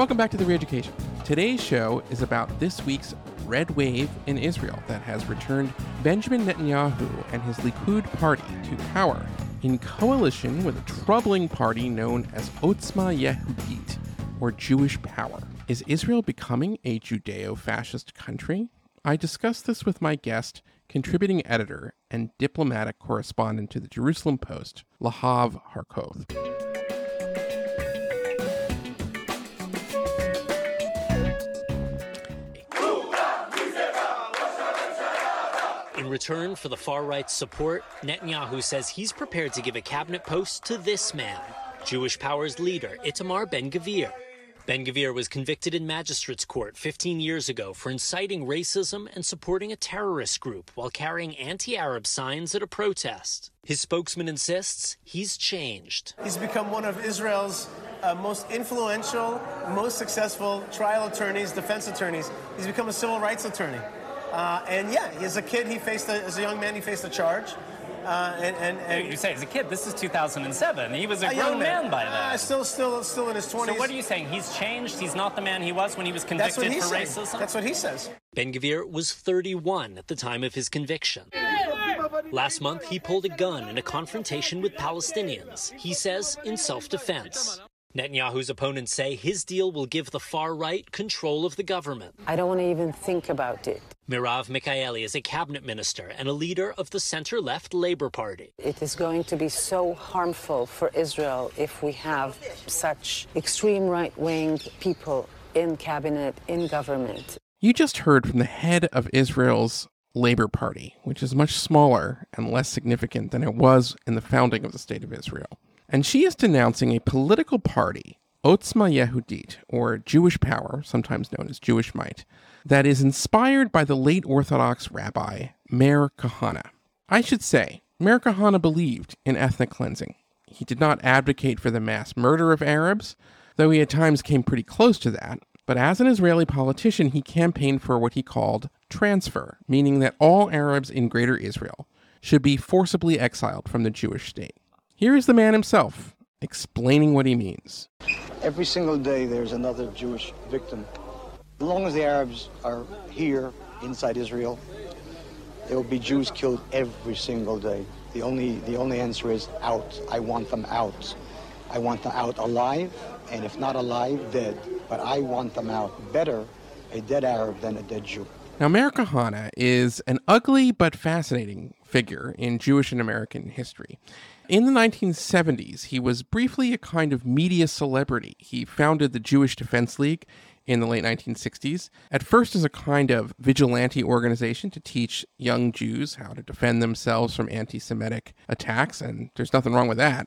Welcome back to the Reeducation. Today's show is about this week's red wave in Israel that has returned Benjamin Netanyahu and his Likud party to power in coalition with a troubling party known as Otzma Yehudit, or Jewish Power. Is Israel becoming a Judeo fascist country? I discussed this with my guest, contributing editor and diplomatic correspondent to the Jerusalem Post, Lahav Harkov. Return for the far right's support, Netanyahu says he's prepared to give a cabinet post to this man, Jewish Power's leader, Itamar Ben Gvir. Ben Gvir was convicted in magistrate's court 15 years ago for inciting racism and supporting a terrorist group while carrying anti Arab signs at a protest. His spokesman insists he's changed. He's become one of Israel's uh, most influential, most successful trial attorneys, defense attorneys. He's become a civil rights attorney. Uh, and yeah, as a kid, he faced a, as a young man, he faced a charge. Uh, and, and, and you say as a kid, this is 2007. He was a, a grown young man, by then. Uh, still, still, still in his 20s. So what are you saying? He's changed. He's not the man he was when he was That's what convicted he's for saying. racism. That's what he says. Ben Gvir was 31 at the time of his conviction. Last month, he pulled a gun in a confrontation with Palestinians, he says in self defense. Netanyahu's opponents say his deal will give the far right control of the government. I don't want to even think about it. Merav Michaeli is a cabinet minister and a leader of the center left Labor Party. It is going to be so harmful for Israel if we have such extreme right wing people in cabinet, in government. You just heard from the head of Israel's Labor Party, which is much smaller and less significant than it was in the founding of the State of Israel. And she is denouncing a political party, Otzma Yehudit, or Jewish Power, sometimes known as Jewish Might, that is inspired by the late Orthodox rabbi Meir Kahane. I should say, Meir Kahane believed in ethnic cleansing. He did not advocate for the mass murder of Arabs, though he at times came pretty close to that. But as an Israeli politician, he campaigned for what he called transfer, meaning that all Arabs in Greater Israel should be forcibly exiled from the Jewish state. Here is the man himself explaining what he means. Every single day there's another Jewish victim. As long as the Arabs are here inside Israel, there will be Jews killed every single day. The only, the only answer is out. I want them out. I want them out alive, and if not alive, dead. But I want them out. Better a dead Arab than a dead Jew. Now, Meir Kahane is an ugly but fascinating figure in Jewish and American history. In the 1970s, he was briefly a kind of media celebrity. He founded the Jewish Defense League in the late 1960s, at first as a kind of vigilante organization to teach young Jews how to defend themselves from anti Semitic attacks, and there's nothing wrong with that.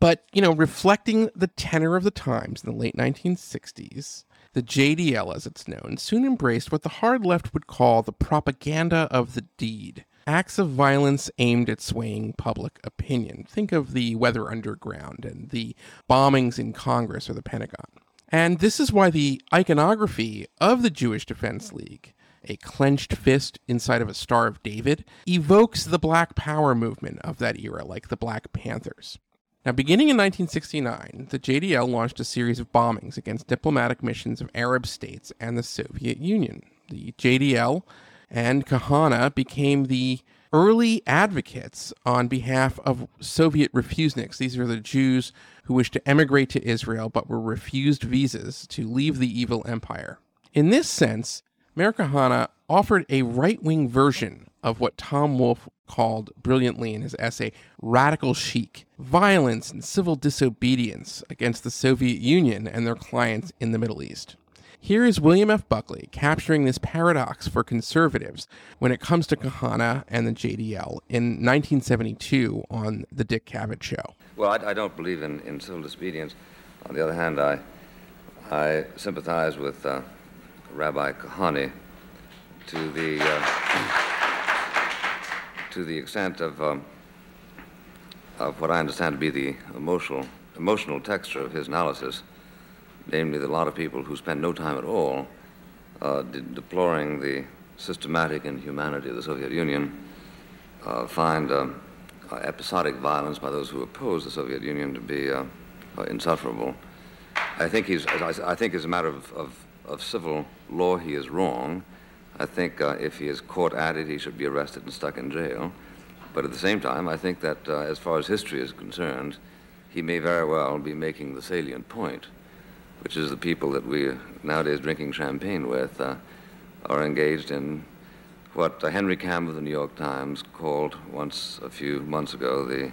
But, you know, reflecting the tenor of the times in the late 1960s, the JDL, as it's known, soon embraced what the hard left would call the propaganda of the deed acts of violence aimed at swaying public opinion. Think of the Weather Underground and the bombings in Congress or the Pentagon. And this is why the iconography of the Jewish Defense League, a clenched fist inside of a Star of David, evokes the Black Power movement of that era, like the Black Panthers. Now, beginning in 1969, the JDL launched a series of bombings against diplomatic missions of Arab states and the Soviet Union. The JDL and Kahana became the early advocates on behalf of Soviet refuseniks. These are the Jews who wished to emigrate to Israel but were refused visas to leave the evil empire. In this sense, Meir Kahane offered a right wing version of what Tom Wolfe called brilliantly in his essay radical chic violence and civil disobedience against the Soviet Union and their clients in the Middle East. Here is William F. Buckley capturing this paradox for conservatives when it comes to Kahane and the JDL in 1972 on The Dick Cavett Show. Well, I, I don't believe in, in civil disobedience. On the other hand, I, I sympathize with uh, Rabbi Kahane to the, uh, to the extent of, um, of what I understand to be the emotional, emotional texture of his analysis namely that a lot of people who spend no time at all uh, de- deploring the systematic inhumanity of the Soviet Union uh, find uh, episodic violence by those who oppose the Soviet Union to be uh, uh, insufferable. I think he's. I, think as a matter of, of, of civil law, he is wrong. I think uh, if he is caught at it, he should be arrested and stuck in jail. But at the same time, I think that uh, as far as history is concerned, he may very well be making the salient point, which is the people that we nowadays drinking champagne with uh, are engaged in what uh, Henry Kamm of the New York Times called once a few months ago the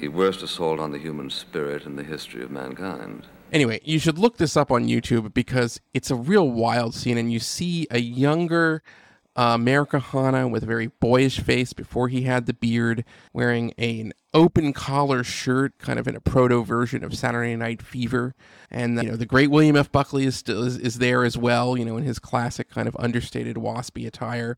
the worst assault on the human spirit in the history of mankind. Anyway, you should look this up on YouTube because it's a real wild scene, and you see a younger uh, Hanna with a very boyish face before he had the beard, wearing a, an open collar shirt, kind of in a proto version of Saturday Night Fever. And you know, the great William F. Buckley is still is, is there as well, you know, in his classic kind of understated waspy attire.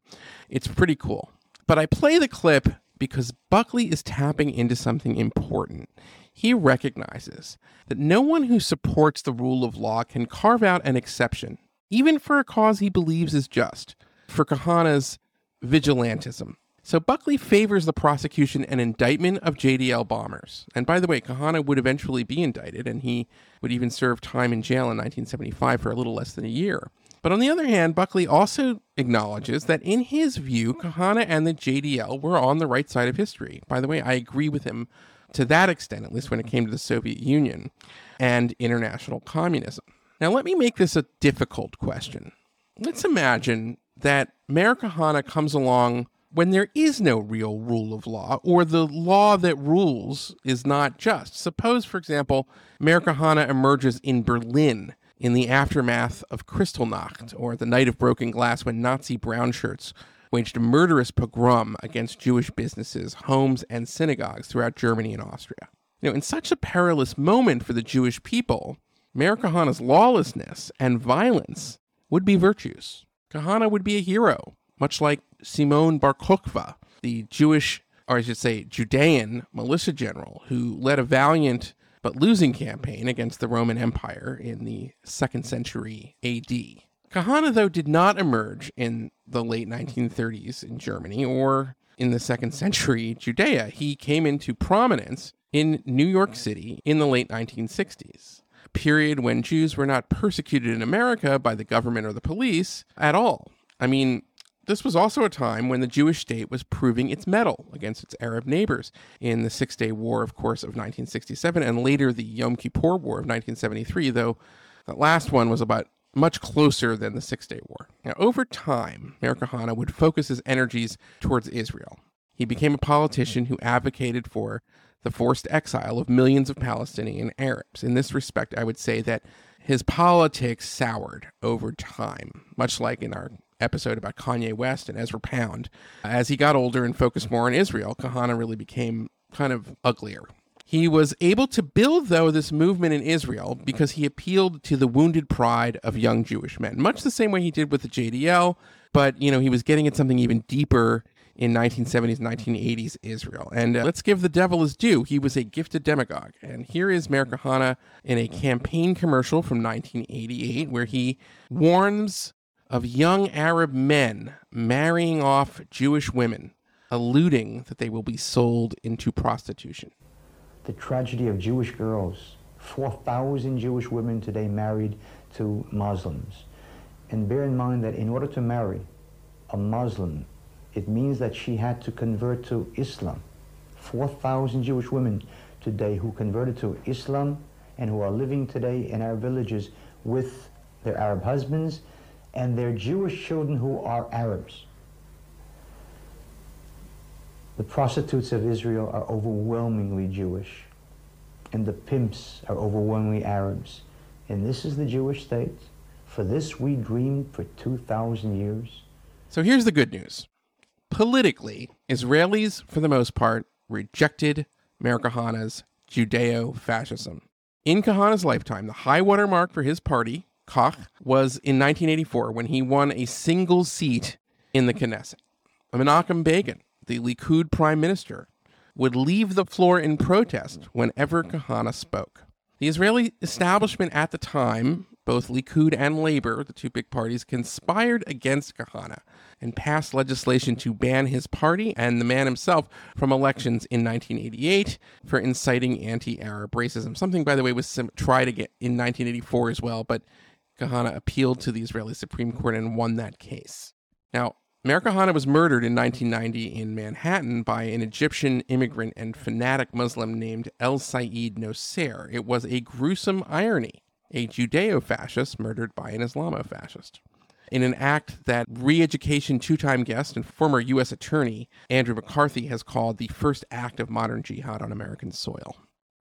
It's pretty cool. But I play the clip because Buckley is tapping into something important. He recognizes that no one who supports the rule of law can carve out an exception, even for a cause he believes is just for Kahana's vigilantism. So Buckley favors the prosecution and indictment of JDL bombers. And by the way, Kahana would eventually be indicted, and he would even serve time in jail in 1975 for a little less than a year. But on the other hand, Buckley also acknowledges that in his view, Kahana and the JDL were on the right side of history. By the way, I agree with him to that extent, at least when it came to the Soviet Union and international communism. Now, let me make this a difficult question. Let's imagine that Kahana comes along when there is no real rule of law or the law that rules is not just. Suppose, for example, Kahana emerges in Berlin in the aftermath of Kristallnacht or the Night of Broken Glass when Nazi brown shirts waged a murderous pogrom against Jewish businesses, homes, and synagogues throughout Germany and Austria. You know, in such a perilous moment for the Jewish people, Kahana's lawlessness and violence would be virtues. Kahana would be a hero, much like Simon Bar Kokhba, the Jewish, or I should say, Judean militia general who led a valiant but losing campaign against the Roman Empire in the second century AD. Kahana, though, did not emerge in the late 1930s in Germany or in the second century Judea. He came into prominence in New York City in the late 1960s period when Jews were not persecuted in America by the government or the police at all. I mean, this was also a time when the Jewish state was proving its mettle against its Arab neighbors in the Six Day War, of course, of 1967, and later the Yom Kippur War of 1973, though the last one was about much closer than the Six Day War. Now, over time, Meir Kahana would focus his energies towards Israel. He became a politician who advocated for the forced exile of millions of Palestinian Arabs. In this respect, I would say that his politics soured over time, much like in our episode about Kanye West and Ezra Pound. As he got older and focused more on Israel, Kahana really became kind of uglier. He was able to build, though, this movement in Israel because he appealed to the wounded pride of young Jewish men, much the same way he did with the JDL. But, you know, he was getting at something even deeper in 1970s, 1980s Israel. And uh, let's give the devil his due. He was a gifted demagogue. And here is Meir Kahana in a campaign commercial from 1988 where he warns of young Arab men marrying off Jewish women, alluding that they will be sold into prostitution. The tragedy of Jewish girls. 4,000 Jewish women today married to Muslims. And bear in mind that in order to marry a Muslim, it means that she had to convert to Islam. 4,000 Jewish women today who converted to Islam and who are living today in our villages with their Arab husbands and their Jewish children who are Arabs. The prostitutes of Israel are overwhelmingly Jewish, and the pimps are overwhelmingly Arabs. And this is the Jewish state. For this we dreamed for 2,000 years. So here's the good news politically, Israelis, for the most part, rejected Meir Kahana's Judeo fascism. In Kahana's lifetime, the high water mark for his party, Kach, was in 1984 when he won a single seat in the Knesset. Menachem Begin, the Likud prime minister, would leave the floor in protest whenever Kahana spoke. The Israeli establishment at the time both Likud and Labor, the two big parties, conspired against Kahana and passed legislation to ban his party and the man himself from elections in 1988 for inciting anti Arab racism. Something, by the way, was sim- tried again in 1984 as well, but Kahana appealed to the Israeli Supreme Court and won that case. Now, Meir Kahana was murdered in 1990 in Manhattan by an Egyptian immigrant and fanatic Muslim named El Sayed Nosair. It was a gruesome irony, a Judeo fascist murdered by an Islamo fascist. In an act that re education two time guest and former U.S. Attorney Andrew McCarthy has called the first act of modern jihad on American soil.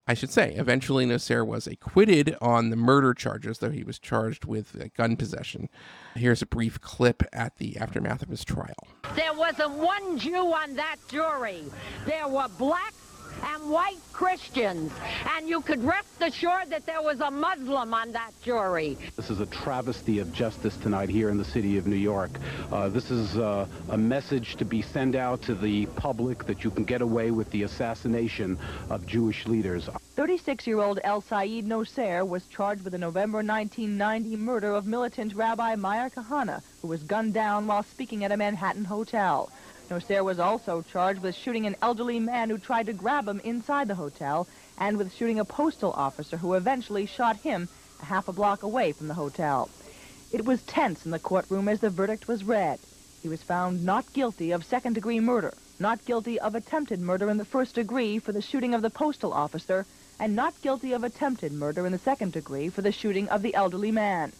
I should say, eventually Nosair was acquitted on the murder charges, though he was charged with uh, gun possession. Here's a brief clip at the aftermath of his trial. There wasn't one Jew on that jury. There were black and white Christians. And you could rest assured that there was a Muslim on that jury. This is a travesty of justice tonight here in the city of New York. Uh, this is uh, a message to be sent out to the public that you can get away with the assassination of Jewish leaders. 36-year-old El Sayed Nosair was charged with the November 1990 murder of militant Rabbi Meir Kahana, who was gunned down while speaking at a Manhattan hotel. Nosair was also charged with shooting an elderly man who tried to grab him inside the hotel and with shooting a postal officer who eventually shot him a half a block away from the hotel. It was tense in the courtroom as the verdict was read. He was found not guilty of second-degree murder, not guilty of attempted murder in the first degree for the shooting of the postal officer, and not guilty of attempted murder in the second degree for the shooting of the elderly man.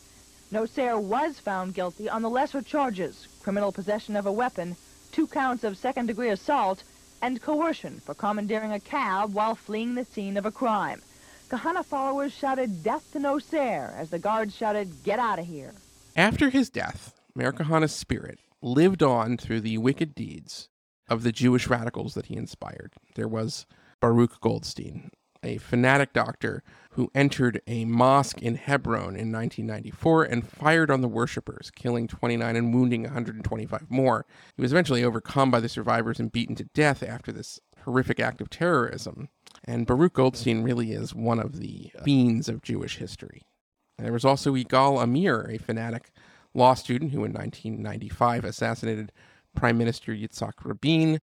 Nosair was found guilty on the lesser charges, criminal possession of a weapon two counts of second-degree assault, and coercion for commandeering a cab while fleeing the scene of a crime. Kahana followers shouted death to Nosair as the guards shouted, get out of here. After his death, Meir Kahana's spirit lived on through the wicked deeds of the Jewish radicals that he inspired. There was Baruch Goldstein, a fanatic doctor who entered a mosque in Hebron in 1994 and fired on the worshippers, killing 29 and wounding 125 more. He was eventually overcome by the survivors and beaten to death after this horrific act of terrorism. And Baruch Goldstein really is one of the fiends of Jewish history. there was also Yigal Amir, a fanatic law student who in 1995 assassinated Prime Minister Yitzhak Rabin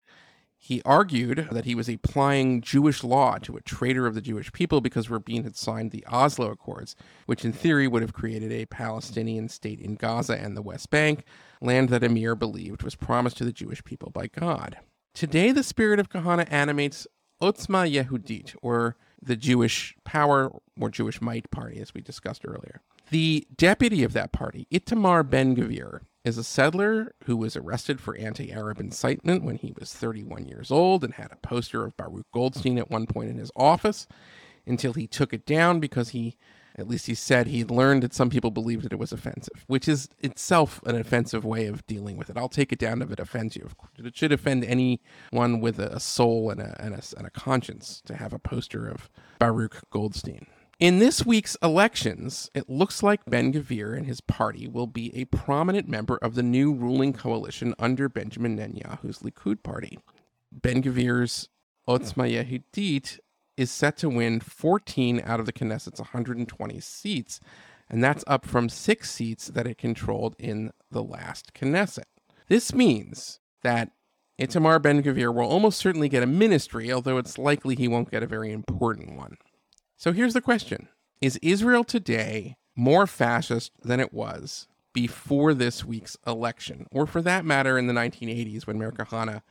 he argued that he was applying Jewish law to a traitor of the Jewish people because Rabin had signed the Oslo Accords, which in theory would have created a Palestinian state in Gaza and the West Bank, land that Amir believed was promised to the Jewish people by God. Today, the spirit of Kahana animates Otzma Yehudit, or the Jewish Power or Jewish Might Party, as we discussed earlier. The deputy of that party, Itamar Ben Gvir, is a settler who was arrested for anti Arab incitement when he was 31 years old and had a poster of Baruch Goldstein at one point in his office until he took it down because he, at least he said, he'd learned that some people believed that it was offensive, which is itself an offensive way of dealing with it. I'll take it down if it offends you. It should offend anyone with a soul and a, and a, and a conscience to have a poster of Baruch Goldstein. In this week's elections, it looks like Ben Gvir and his party will be a prominent member of the new ruling coalition under Benjamin Netanyahu's Likud party. Ben Gvir's Otzma Yehudit is set to win 14 out of the Knesset's 120 seats, and that's up from six seats that it controlled in the last Knesset. This means that Itamar Ben Gvir will almost certainly get a ministry, although it's likely he won't get a very important one. So here's the question Is Israel today more fascist than it was before this week's election? Or for that matter, in the 1980s when Meir Kahana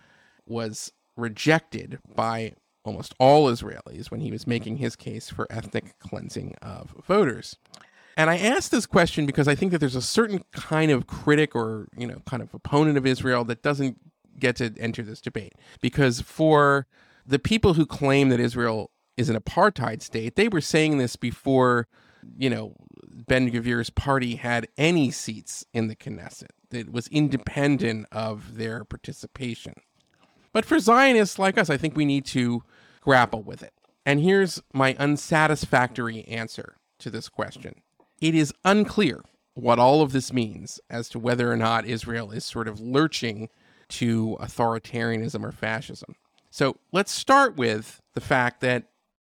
was rejected by almost all Israelis when he was making his case for ethnic cleansing of voters. And I ask this question because I think that there's a certain kind of critic or, you know, kind of opponent of Israel that doesn't get to enter this debate. Because for the people who claim that Israel is an apartheid state. They were saying this before, you know, Ben Gvir's party had any seats in the Knesset. It was independent of their participation. But for Zionists like us, I think we need to grapple with it. And here's my unsatisfactory answer to this question it is unclear what all of this means as to whether or not Israel is sort of lurching to authoritarianism or fascism. So let's start with the fact that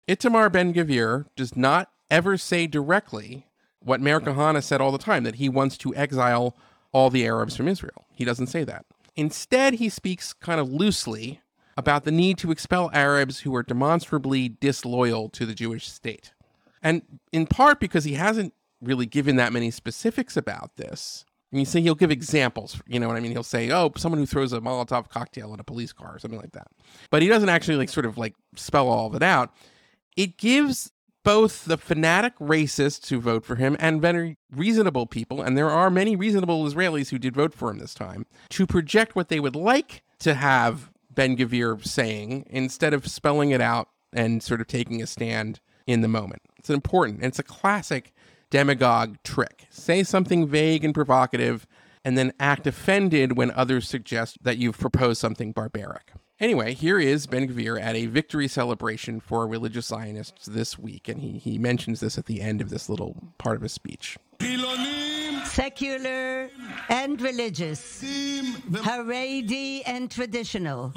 Itamar Ben Gvir does not ever say directly what Meir Kahane said all the time that he wants to exile all the Arabs from Israel. He doesn't say that. Instead, he speaks kind of loosely about the need to expel Arabs who are demonstrably disloyal to the Jewish state. And in part because he hasn't really given that many specifics about this. And you see, he'll give examples, you know what I mean? He'll say, oh, someone who throws a Molotov cocktail at a police car or something like that. But he doesn't actually like sort of like spell all of it out. It gives both the fanatic racists who vote for him and very reasonable people, and there are many reasonable Israelis who did vote for him this time, to project what they would like to have Ben Gvir saying instead of spelling it out and sort of taking a stand in the moment. It's important. And it's a classic demagogue trick. Say something vague and provocative, and then act offended when others suggest that you've proposed something barbaric. Anyway, here is Ben Gvir at a victory celebration for religious Zionists this week, and he, he mentions this at the end of this little part of his speech. Secular and religious, Haredi and traditional,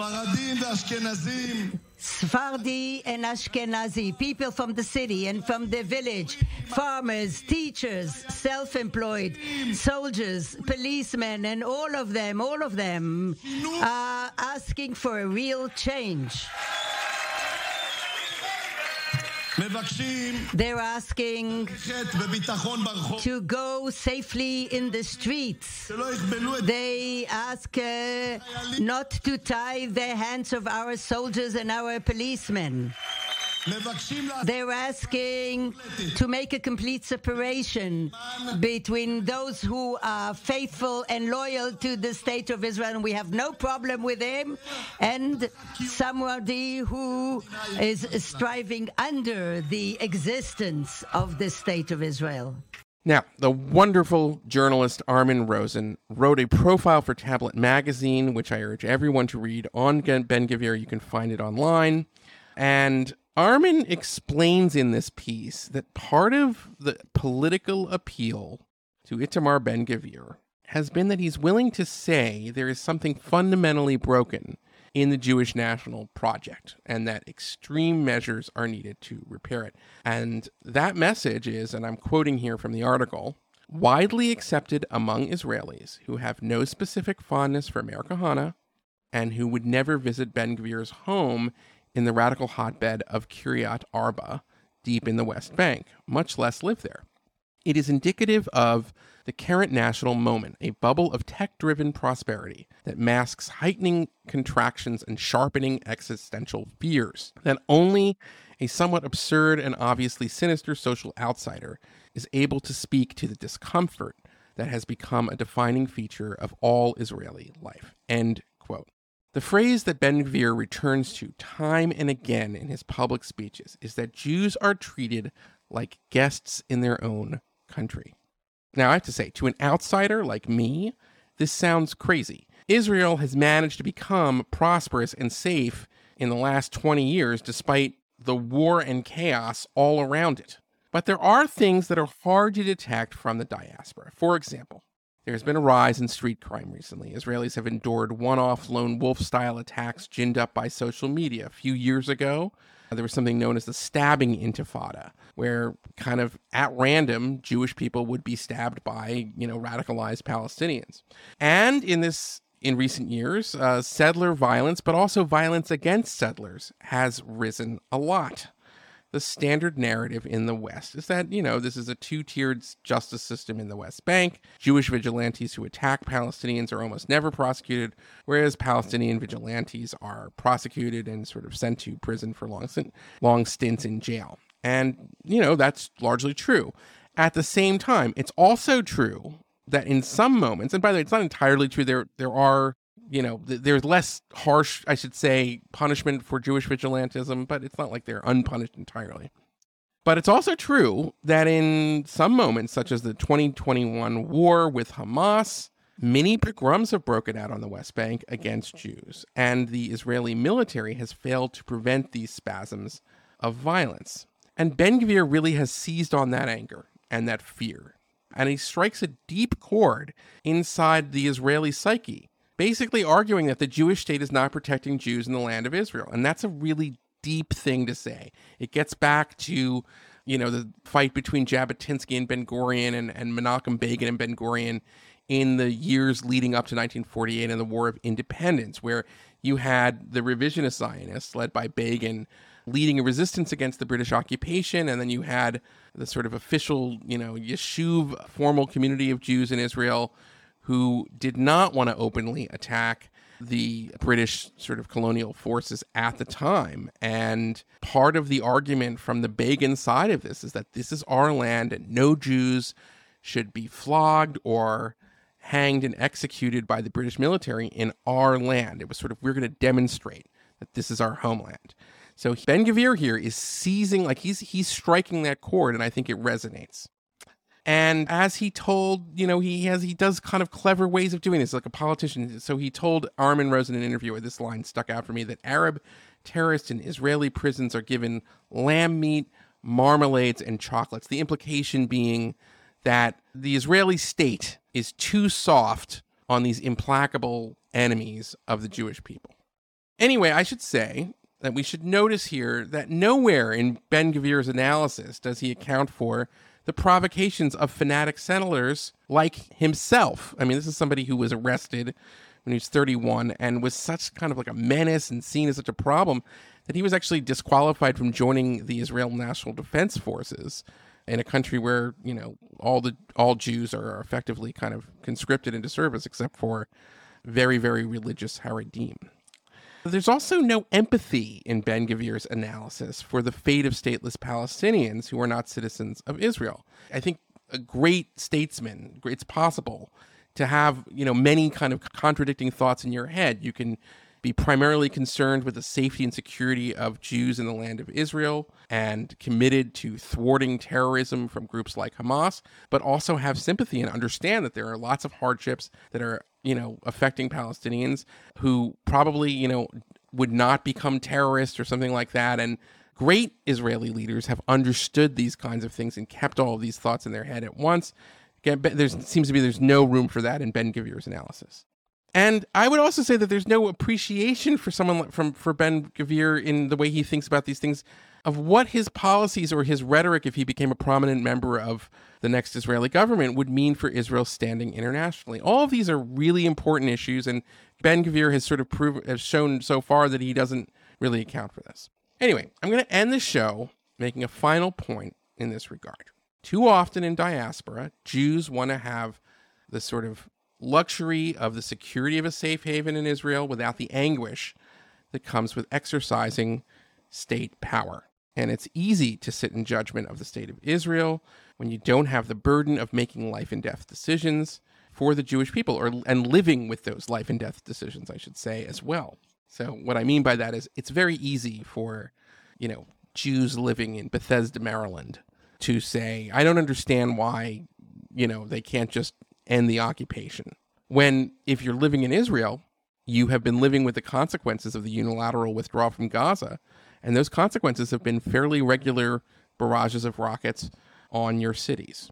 Sephardi and Ashkenazi, people from the city and from the village, farmers, teachers, self employed, soldiers, policemen, and all of them, all of them are asking for a real change. They're asking to go safely in the streets. They ask uh, not to tie the hands of our soldiers and our policemen. They're asking to make a complete separation between those who are faithful and loyal to the state of Israel, and we have no problem with them, and somebody who is striving under the existence of the state of Israel. Now, the wonderful journalist Armin Rosen wrote a profile for Tablet Magazine, which I urge everyone to read on Ben Gvir. You can find it online. And Armin explains in this piece that part of the political appeal to Itamar Ben Gvir has been that he's willing to say there is something fundamentally broken in the Jewish national project and that extreme measures are needed to repair it. And that message is, and I'm quoting here from the article, widely accepted among Israelis who have no specific fondness for Kahane and who would never visit Ben Gvir's home in the radical hotbed of Kiryat Arba, deep in the West Bank, much less live there. It is indicative of the current national moment, a bubble of tech driven prosperity that masks heightening contractions and sharpening existential fears that only a somewhat absurd and obviously sinister social outsider is able to speak to the discomfort that has become a defining feature of all Israeli life. End quote. The phrase that Ben Gvir returns to time and again in his public speeches is that Jews are treated like guests in their own country. Now, I have to say, to an outsider like me, this sounds crazy. Israel has managed to become prosperous and safe in the last 20 years despite the war and chaos all around it. But there are things that are hard to detect from the diaspora. For example, there's been a rise in street crime recently. Israelis have endured one off lone wolf style attacks ginned up by social media. A few years ago, there was something known as the stabbing intifada, where kind of at random Jewish people would be stabbed by, you know, radicalized Palestinians. And in this in recent years, uh, settler violence, but also violence against settlers, has risen a lot the standard narrative in the West is that, you know, this is a two tiered justice system in the West Bank. Jewish vigilantes who attack Palestinians are almost never prosecuted, whereas Palestinian vigilantes are prosecuted and sort of sent to prison for long, long stints in jail. And, you know, that's largely true. At the same time, it's also true that in some moments, and by the way, it's not entirely true, there, there are you know, th- there's less harsh, I should say, punishment for Jewish vigilantism, but it's not like they're unpunished entirely. But it's also true that in some moments, such as the 2021 war with Hamas, many pogroms have broken out on the West Bank against Jews, and the Israeli military has failed to prevent these spasms of violence. And Ben Gvir really has seized on that anger and that fear. And he strikes a deep chord inside the Israeli psyche basically arguing that the Jewish state is not protecting Jews in the land of Israel. And that's a really deep thing to say. It gets back to you know, the fight between Jabotinsky and Ben Gurion and, and Menachem Begin and Ben Gurion in the years leading up to 1948 and the War of Independence, where you had the revisionist Zionists led by Begin leading a resistance against the British occupation, and then you had the sort of official, you know, Yishuv formal community of Jews in Israel who did not want to openly attack the British sort of colonial forces at the time. And part of the argument from the Begin side of this is that this is our land and no Jews should be flogged or hanged and executed by the British military in our land. It was sort of, we're going to demonstrate that this is our homeland. So Ben Gvir here is seizing, like he's he's striking that chord, and I think it resonates. And as he told, you know, he has he does kind of clever ways of doing this, like a politician. So he told Armin Rosen in an interview where this line stuck out for me that Arab terrorists in Israeli prisons are given lamb meat, marmalades, and chocolates. The implication being that the Israeli state is too soft on these implacable enemies of the Jewish people. Anyway, I should say that we should notice here that nowhere in Ben Gvir's analysis does he account for the provocations of fanatic settlers like himself. I mean, this is somebody who was arrested when he was 31 and was such kind of like a menace and seen as such a problem that he was actually disqualified from joining the Israel National Defense Forces in a country where, you know, all the all Jews are effectively kind of conscripted into service except for very very religious Haredim. There's also no empathy in Ben Gvir's analysis for the fate of stateless Palestinians who are not citizens of Israel. I think a great statesman, it's possible to have, you know, many kind of contradicting thoughts in your head. You can be primarily concerned with the safety and security of Jews in the land of Israel and committed to thwarting terrorism from groups like Hamas, but also have sympathy and understand that there are lots of hardships that are you know, affecting Palestinians who probably, you know, would not become terrorists or something like that. And great Israeli leaders have understood these kinds of things and kept all of these thoughts in their head at once. Again, there seems to be there's no room for that in Ben Gvir's analysis. And I would also say that there's no appreciation for someone from for Ben Gvir in the way he thinks about these things of what his policies or his rhetoric, if he became a prominent member of the next Israeli government, would mean for Israel's standing internationally. All of these are really important issues, and Ben Gvir has sort of proven, has shown so far that he doesn't really account for this. Anyway, I'm going to end the show making a final point in this regard. Too often in diaspora, Jews want to have the sort of luxury of the security of a safe haven in Israel without the anguish that comes with exercising state power. And it's easy to sit in judgment of the state of Israel when you don't have the burden of making life and death decisions for the Jewish people or and living with those life and death decisions, I should say, as well. So what I mean by that is it's very easy for, you know, Jews living in Bethesda, Maryland to say, I don't understand why, you know, they can't just end the occupation. When if you're living in Israel, you have been living with the consequences of the unilateral withdrawal from Gaza and those consequences have been fairly regular barrages of rockets on your cities.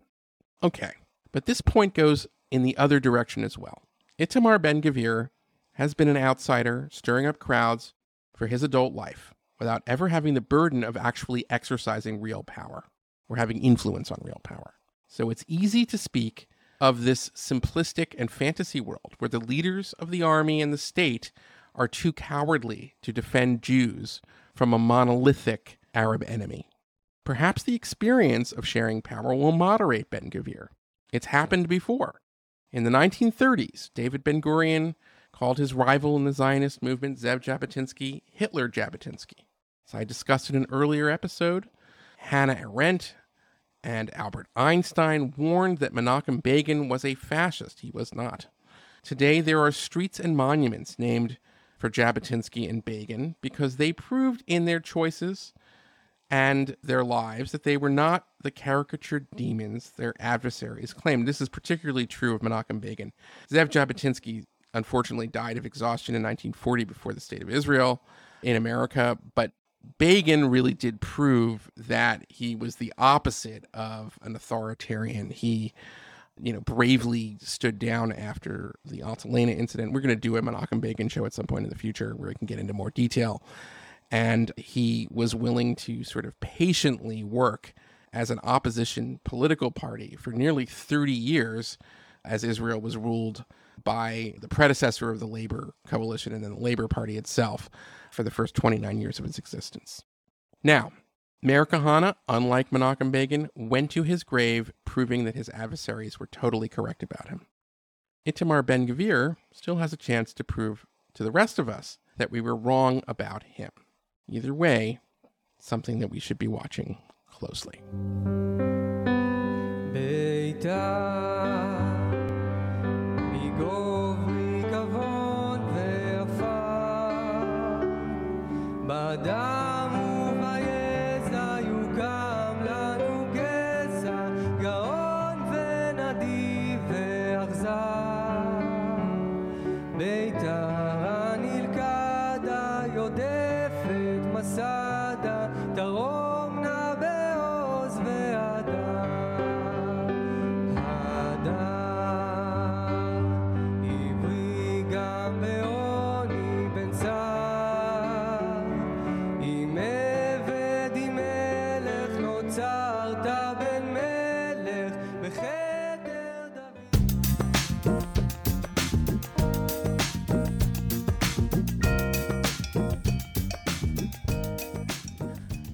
Okay, but this point goes in the other direction as well. Itamar Ben Gvir has been an outsider stirring up crowds for his adult life without ever having the burden of actually exercising real power or having influence on real power. So it's easy to speak of this simplistic and fantasy world where the leaders of the army and the state are too cowardly to defend Jews from a monolithic Arab enemy. Perhaps the experience of sharing power will moderate Ben Gvir. It's happened before. In the 1930s, David Ben Gurion called his rival in the Zionist movement, Zev Jabotinsky, Hitler Jabotinsky. As I discussed in an earlier episode, Hannah Arendt and Albert Einstein warned that Menachem Begin was a fascist. He was not. Today, there are streets and monuments named for Jabotinsky and Begin because they proved in their choices and their lives that they were not the caricatured demons their adversaries claimed. This is particularly true of Menachem Begin. Zev Jabotinsky unfortunately died of exhaustion in 1940 before the state of Israel in America, but Begin really did prove that he was the opposite of an authoritarian. He you know, bravely stood down after the Altalena incident. We're going to do a Menachem Begin show at some point in the future where we can get into more detail. And he was willing to sort of patiently work as an opposition political party for nearly 30 years as Israel was ruled by the predecessor of the Labor Coalition and then the Labor Party itself for the first 29 years of its existence. Now, Meir Kahane, unlike Menachem Begin, went to his grave proving that his adversaries were totally correct about him. Itamar Ben Gvir still has a chance to prove to the rest of us that we were wrong about him. Either way, something that we should be watching closely.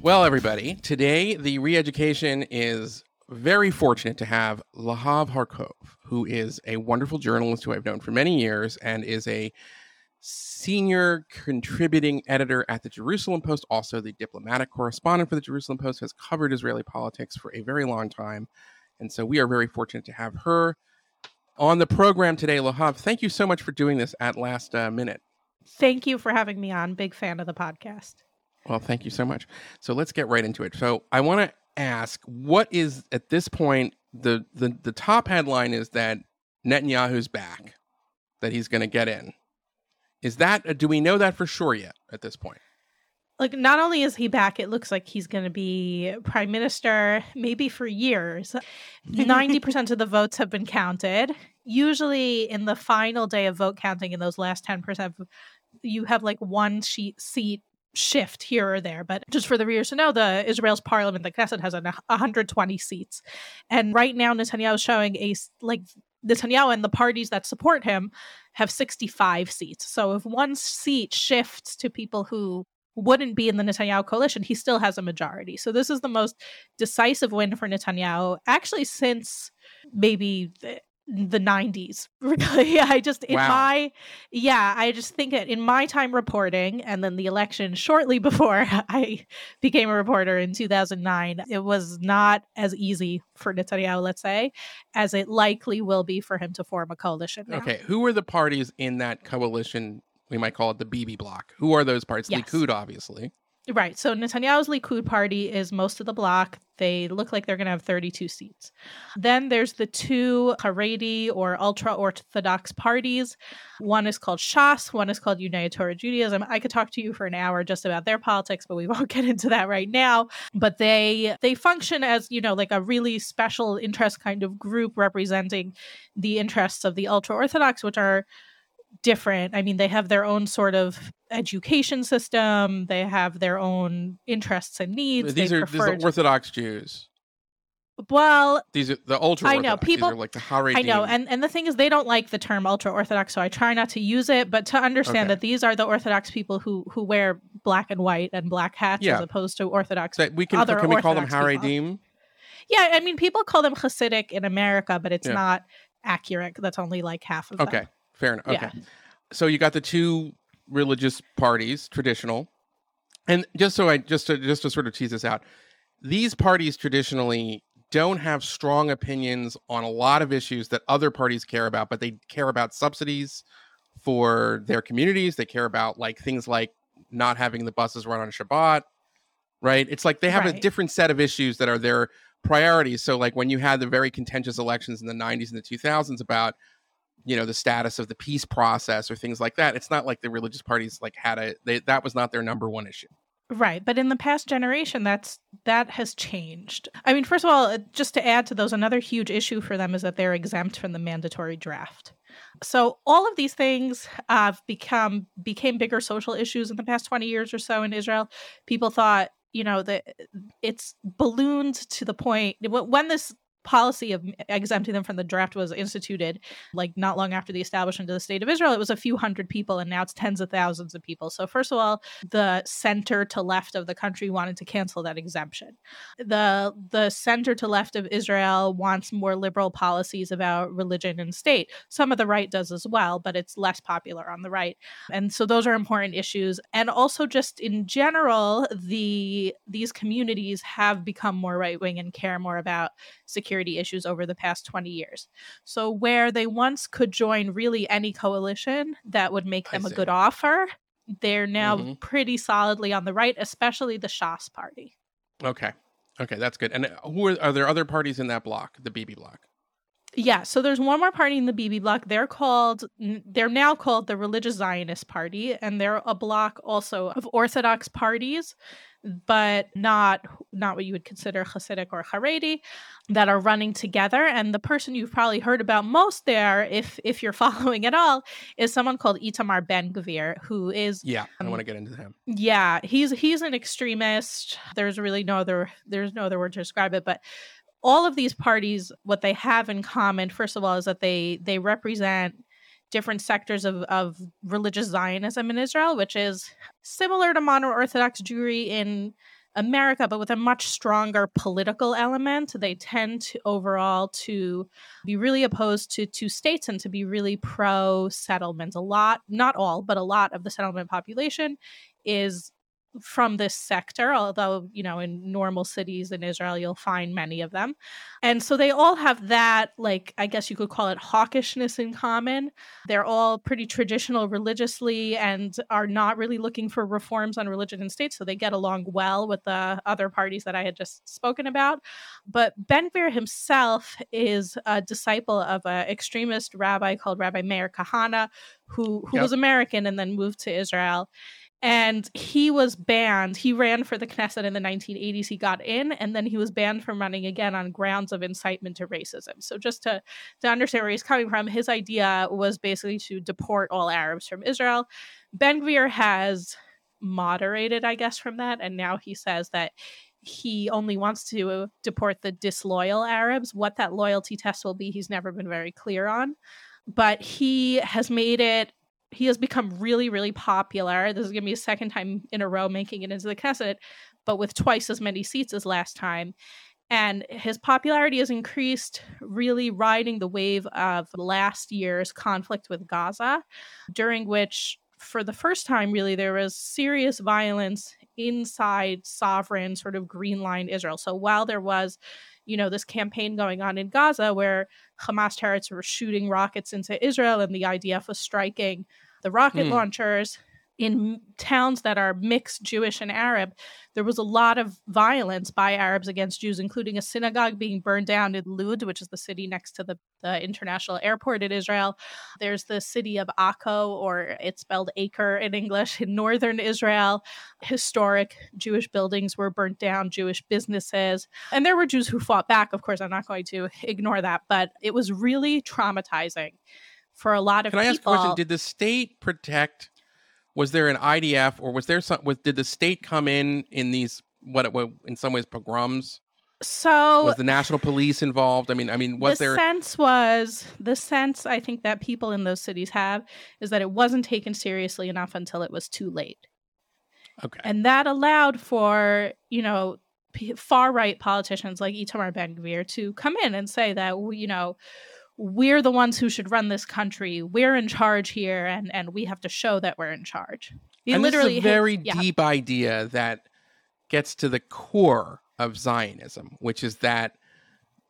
Well, everybody, today the re-education is very fortunate to have Lahav Harkov, who is a wonderful journalist who I've known for many years and is a senior contributing editor at the Jerusalem Post, also the diplomatic correspondent for the Jerusalem Post, has covered Israeli politics for a very long time. And so we are very fortunate to have her on the program today. Lahav, thank you so much for doing this at last uh, minute. Thank you for having me on. Big fan of the podcast. Well, thank you so much. So let's get right into it. So I want to ask, what is at this point the the the top headline is that Netanyahu's back, that he's going to get in. Is that do we know that for sure yet at this point? Like, not only is he back, it looks like he's going to be prime minister maybe for years. 90% of the votes have been counted. Usually, in the final day of vote counting, in those last 10%, you have like one sheet seat shift here or there. But just for the readers to know, the Israel's parliament, the Knesset, has 120 seats, and right now Netanyahu is showing a like Netanyahu and the parties that support him have 65 seats. So if one seat shifts to people who wouldn't be in the Netanyahu coalition, he still has a majority. So this is the most decisive win for Netanyahu actually since maybe the 90s really i just in wow. my yeah i just think that in my time reporting and then the election shortly before i became a reporter in 2009 it was not as easy for netanyahu let's say as it likely will be for him to form a coalition now. okay who are the parties in that coalition we might call it the Bibi bloc who are those parties yes. likud obviously Right. So Netanyahu's Likud party is most of the bloc. They look like they're going to have 32 seats. Then there's the two Haredi or ultra Orthodox parties. One is called Shas, one is called United Torah Judaism. I could talk to you for an hour just about their politics, but we won't get into that right now. But they they function as, you know, like a really special interest kind of group representing the interests of the ultra Orthodox, which are different. I mean, they have their own sort of education system. They have their own interests and needs. These, are, these are Orthodox Jews. Well, these are the ultra. I know people like the Haredim. I know, and and the thing is, they don't like the term ultra orthodox, so I try not to use it. But to understand okay. that these are the Orthodox people who who wear black and white and black hats, yeah. as opposed to Orthodox. So we can other can we call them Haredim? Yeah, I mean, people call them Hasidic in America, but it's yeah. not accurate. That's only like half of okay. them. Fair enough. Okay. Yeah. So you got the two religious parties, traditional. And just so I just to just to sort of tease this out, these parties traditionally don't have strong opinions on a lot of issues that other parties care about, but they care about subsidies for their communities. They care about like things like not having the buses run on Shabbat, right? It's like they have right. a different set of issues that are their priorities. So like when you had the very contentious elections in the 90s and the 2000s about you know the status of the peace process or things like that it's not like the religious parties like had a they, that was not their number one issue. Right but in the past generation that's that has changed. I mean first of all uh, just to add to those another huge issue for them is that they're exempt from the mandatory draft. So all of these things have become became bigger social issues in the past 20 years or so in israel. People thought you know that it's ballooned to the point when this policy of exempting them from the draft was instituted like not long after the establishment of the state of Israel it was a few hundred people and now it's tens of thousands of people. So first of all the center to left of the country wanted to cancel that exemption. The the center to left of Israel wants more liberal policies about religion and state. Some of the right does as well but it's less popular on the right. And so those are important issues. And also just in general the these communities have become more right wing and care more about security security issues over the past 20 years. So, where they once could join really any coalition that would make them a good offer, they're now mm-hmm. pretty solidly on the right, especially the Shas party. Okay. Okay, that's good. And uh, who are, are there other parties in that block, the Bibi block? Yeah, so there's one more party in the Bibi bloc. They're called they're now called the Religious Zionist Party and they're a block also of orthodox parties but not not what you would consider Hasidic or Haredi that are running together. And the person you've probably heard about most there, if if you're following at all, is someone called Itamar Ben Gvir, who is yeah, I um, want to get into him. Yeah, he's he's an extremist. There's really no other there's no other word to describe it, but all of these parties what they have in common first of all is that they they represent different sectors of, of religious Zionism in Israel, which is similar to modern Orthodox Jewry in America, but with a much stronger political element. They tend to overall to be really opposed to two states and to be really pro settlement. A lot, not all, but a lot of the settlement population is from this sector, although, you know, in normal cities in Israel, you'll find many of them. And so they all have that, like, I guess you could call it hawkishness in common. They're all pretty traditional religiously and are not really looking for reforms on religion and state. So they get along well with the other parties that I had just spoken about. But Ben Gvir himself is a disciple of an extremist rabbi called Rabbi Meir Kahane, who, who yep. was American and then moved to Israel and he was banned. He ran for the Knesset in the 1980s. He got in, and then he was banned from running again on grounds of incitement to racism. So, just to, to understand where he's coming from, his idea was basically to deport all Arabs from Israel. Ben Gvir has moderated, I guess, from that, and now he says that he only wants to deport the disloyal Arabs. What that loyalty test will be, he's never been very clear on. But he has made it he has become really, really popular. This is going to be a second time in a row making it into the Knesset, but with twice as many seats as last time. And his popularity has increased, really riding the wave of last year's conflict with Gaza, during which, for the first time, really, there was serious violence inside sovereign, sort of green line Israel. So while there was you know, this campaign going on in Gaza where Hamas terrorists were shooting rockets into Israel and the IDF was striking the rocket mm. launchers in towns that are mixed Jewish and Arab, there was a lot of violence by Arabs against Jews, including a synagogue being burned down in Lud, which is the city next to the, the international airport in Israel. There's the city of Akko, or it's spelled Acre in English, in northern Israel. Historic Jewish buildings were burnt down, Jewish businesses. And there were Jews who fought back. Of course, I'm not going to ignore that, but it was really traumatizing for a lot of people. Can people. I ask a question? Did the state protect? Was there an IDF, or was there some? Was did the state come in in these what, what in some ways pogroms? So was the national police involved? I mean, I mean, was the there? sense was the sense I think that people in those cities have is that it wasn't taken seriously enough until it was too late. Okay, and that allowed for you know far right politicians like Itamar Ben Gvir to come in and say that you know we're the ones who should run this country. We're in charge here, and and we have to show that we're in charge. He and literally this is a very hit, deep yeah. idea that gets to the core of Zionism, which is that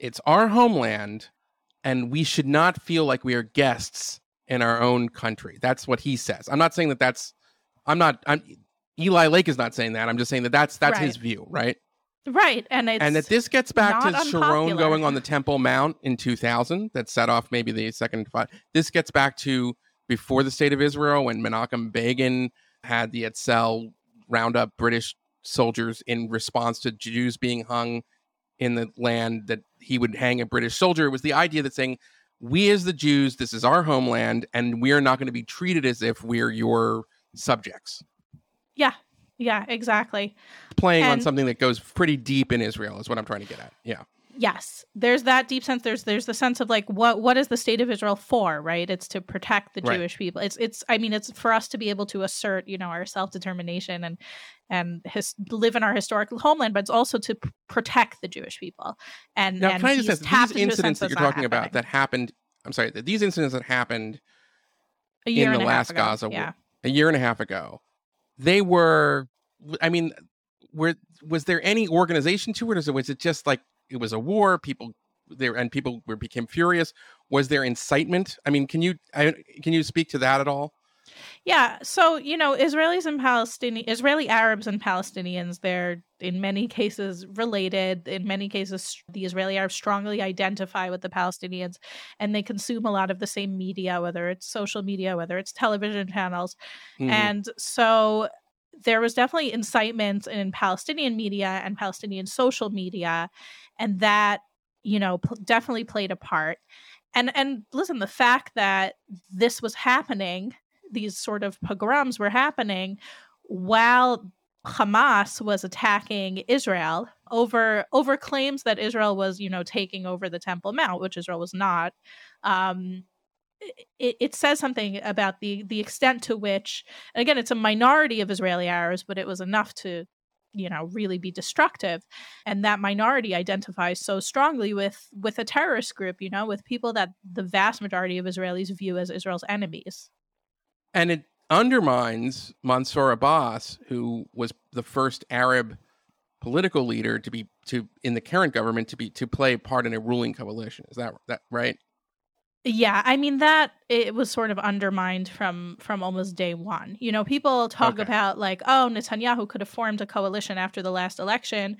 it's our homeland, and we should not feel like we are guests in our own country. That's what he says. I'm not saying that that's. I'm not. I'm. Eli Lake is not saying that. I'm just saying that that's that's right. his view, right? Right, and it's and that this gets back to Sharon going on the Temple Mount in 2000 that set off maybe the second fight. This gets back to before the state of Israel when Menachem Begin had the Etzel round up British soldiers in response to Jews being hung in the land that he would hang a British soldier. It was the idea that saying we as the Jews, this is our homeland, and we are not going to be treated as if we're your subjects. Yeah, Yeah, exactly. Playing on something that goes pretty deep in Israel is what I'm trying to get at. Yeah. Yes, there's that deep sense. There's there's the sense of like what what is the state of Israel for? Right? It's to protect the Right. Jewish people. It's it's I mean it's for us to be able to assert you know our self determination and and his, live in our historical homeland, but it's also to p- protect the Jewish people. And Now, and can I just ask these into a sense incidents that you're talking about that happened? I'm sorry, that these incidents that happened A year in and the a half last ago, Gaza war, yeah. a year and a half ago, they were. I mean, were was there any organization to it, or was it just like it was a war? People there and people were became furious. Was there incitement? I mean, can you I, can you speak to that at all? Yeah, so you know, Israelis and Palestinian Israeli Arabs and Palestinians, they're in many cases related. In many cases, the Israeli Arabs strongly identify with the Palestinians, and they consume a lot of the same media, whether it's social media, whether it's television channels, Mhm. and so there was definitely incitement in Palestinian media and Palestinian social media, and that you know pl- definitely played a part. And and listen, the fact that this was happening, these sort of pogroms were happening while Hamas was attacking Israel over over claims that Israel was, you know, taking over the Temple Mount, which Israel was not. Um, it, it says something about the the extent to which, and again, it's a minority of Israeli Arabs, but it was enough to, you know, really be destructive. And that minority identifies so strongly with with a terrorist group, you know, with people that the vast majority of Israelis view as Israel's enemies. And it undermines Mansour Abbas, who was the first Arab political leader to be to in the current government to be to play a part in a ruling coalition. Is that that right? Yeah, I mean that it was sort of undermined from from almost day one. You know, people talk Okay. about like, oh, Netanyahu could have formed a coalition after the last election.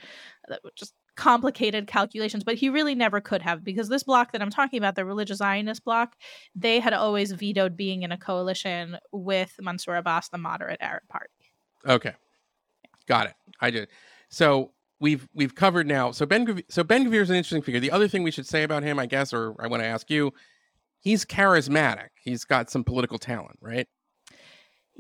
That just complicated calculations, but he really never could have because this bloc that I'm talking about, the religious Zionist bloc, they had always vetoed being in a coalition with Mansour Abbas, the moderate Arab party. Okay, got it. I did. So we've we've covered now. So Ben so Ben Gvir is an interesting figure. The other thing we should say about him, I guess, or I want to ask you, he's charismatic. He's got some political talent, right?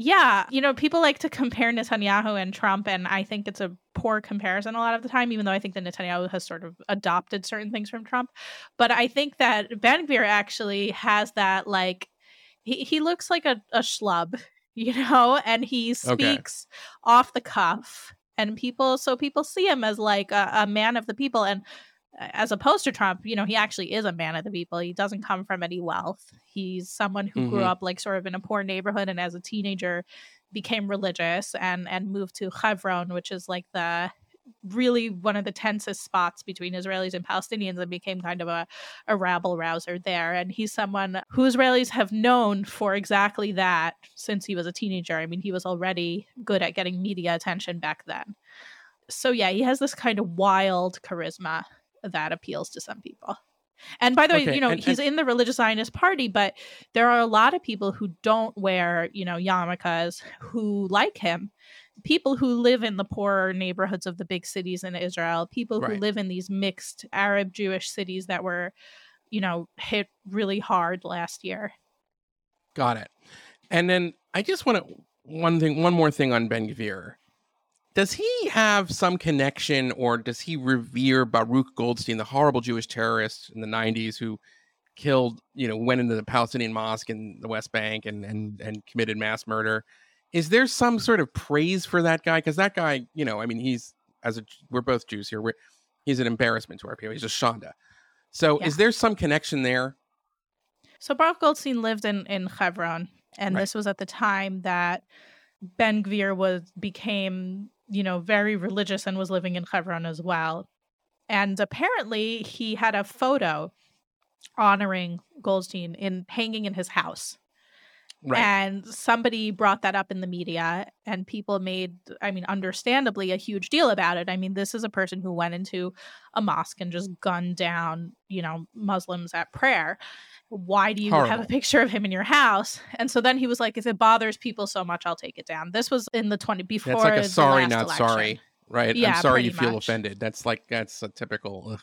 Yeah, you know, people like to compare Netanyahu and Trump, and I think it's a poor comparison a lot of the time, even though I think that Netanyahu has sort of adopted certain things from Trump. But I think that Ben Gvir actually has that, like, he, he looks like a, a schlub, you know, and he Okay. speaks off the cuff. And people, so people see him as like a, a man of the people. And as opposed to Trump, you know, he actually is a man of the people. He doesn't come from any wealth. He's someone who grew Mhm. up like sort of in a poor neighborhood and as a teenager became religious and and moved to Hebron, which is like the really one of the tensest spots between Israelis and Palestinians and became kind of a, a rabble rouser there. And he's someone who Israelis have known for exactly that since he was a teenager. I mean, he was already good at getting media attention back then. So yeah, he has this kind of wild charisma that appeals to some people. And by the way, you know, and- he's and- in the religious Zionist party, but there are a lot of people who don't wear, you know, yarmulkes who like him. People who live in the poorer neighborhoods of the big cities in Israel, people who Right. live in these mixed Arab Jewish cities that were, you know, hit really hard last year. Got it. And then I just want to one thing, one more thing on Ben Gvir. Does he have some connection, or does he revere Baruch Goldstein, the horrible Jewish terrorist in the '90s who killed, you know, went into the Palestinian mosque in the West Bank and and and committed mass murder? Is there some sort of praise for that guy? Because that guy, you know, I mean, he's as a we're both Jews here. We're, he's an embarrassment to our people. He's a Shonda. So, Yeah. is there some connection there? So Baruch Goldstein lived in in Hebron, and Right. this was at the time that Ben Gvir was became you know very religious and was living in Hebron as well. And apparently, he had a photo honoring Goldstein in hanging in his house. Right. And somebody brought that up in the media, and people made, I mean, understandably, a huge deal about it. I mean, this is a person who went into a mosque and just gunned down, you know, Muslims at prayer. Why do you have a picture of him in your house? And so then he was like, if it bothers people so much, I'll take it down. This was in the 20 before. That's like a sorry, not election. sorry, right? Yeah, I'm sorry you feel much. offended. That's like that's a typical. ugh.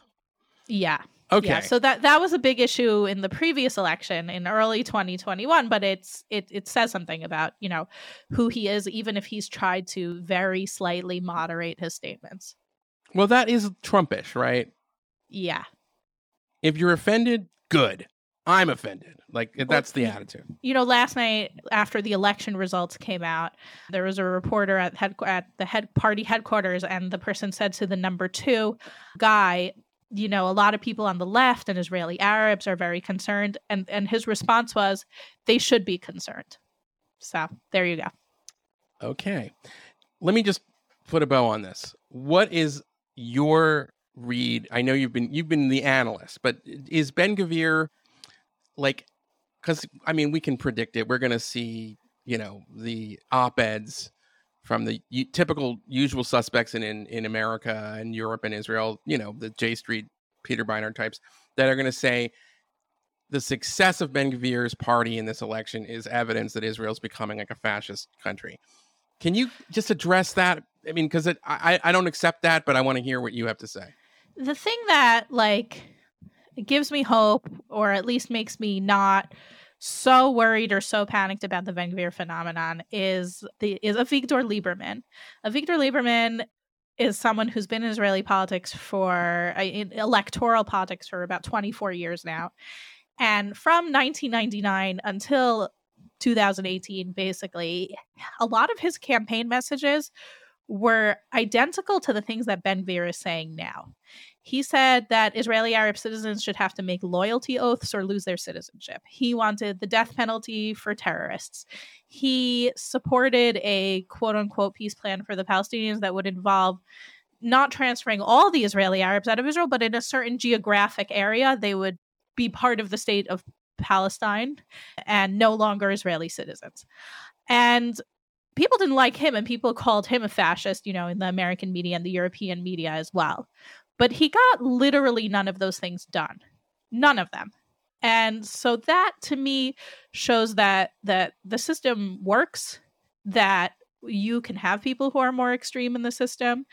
Yeah. Okay. Yeah, so that that was a big issue in the previous election in early 2021, but it's it it says something about, you know, who he is even if he's tried to very slightly moderate his statements. Well, that is Trumpish, right? Yeah. If you're offended, good. I'm offended. Like that's the attitude. You know, last night after the election results came out, there was a reporter at head at the head party headquarters, and the person said to the number two guy, you know, a lot of people on the left and Israeli Arabs are very concerned, and and his response was, they should be concerned. So there you go. Okay, let me just put a bow on this. What is your read? I know you've been you've been the analyst, but is Ben Gvir like because I mean, we can predict it. We're to see, you know, the op eds from the u- typical usual suspects in, in in America and Europe and Israel. You know, the J Street, Peter Beinart types that are going to say the success of Ben Gvir's party in this election is evidence that Israel's becoming like a fascist country. Can you just address that? I mean, because I I don't accept that, but I want to hear what you have to say. The thing that like gives me hope, or at least makes me not so worried or so panicked about the Ben Gvir phenomenon is the is Avigdor Lieberman. Avigdor Lieberman is someone who's been in Israeli politics for uh, electoral politics for about 24 years now. And from 1999 until 2018 basically, a lot of his campaign messages were identical to the things that Ben Gvir is saying now. He said that Israeli Arab citizens should have to make loyalty oaths or lose their citizenship. He wanted the death penalty for terrorists. He supported a quote unquote peace plan for the Palestinians that would involve not transferring all the Israeli Arabs out of Israel, but in a certain geographic area, they would be part of the state of Palestine and no longer Israeli citizens. And people didn't like him and people called him a fascist, you know, in the American media and the European media as well. But he got literally none of those things done. None of them. And so that to me shows that that the system works, that you can have people who are more extreme in the system,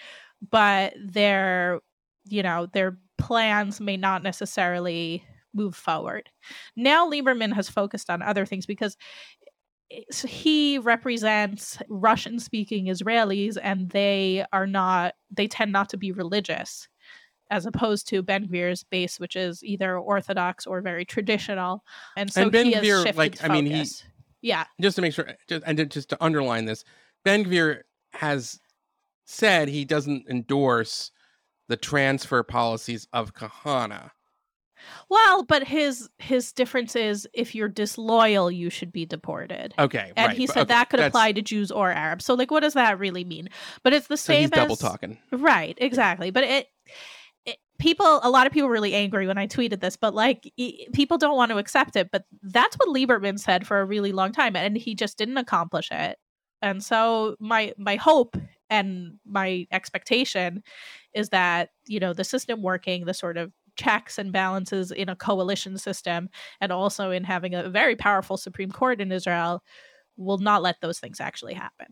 but their you know, their plans may not necessarily move forward. Now Lieberman has focused on other things because he represents Russian speaking Israelis and they are not they tend not to be religious as opposed to Ben Gvir's base which is either orthodox or very traditional and so and Ben he has Gvir, shifted like I mean he focus. yeah just to make sure just, and just to underline this Ben Gvir has said he doesn't endorse the transfer policies of Kahane well, but his his difference is if you're disloyal, you should be deported. Okay, and right, he said okay, that could that's- apply to Jews or Arabs. So, like, what does that really mean? But it's the So same. he's double talking. right? Exactly. But it people, a lot of people were really angry when I tweeted this. But like, people don't want to accept it. But that's what Lieberman said for a really long time, and he just didn't accomplish it. And so, my my hope and my expectation is that you know the system working, the sort of checks and balances in a coalition system and also in having a very powerful Supreme Court in Israel will not let those things actually happen.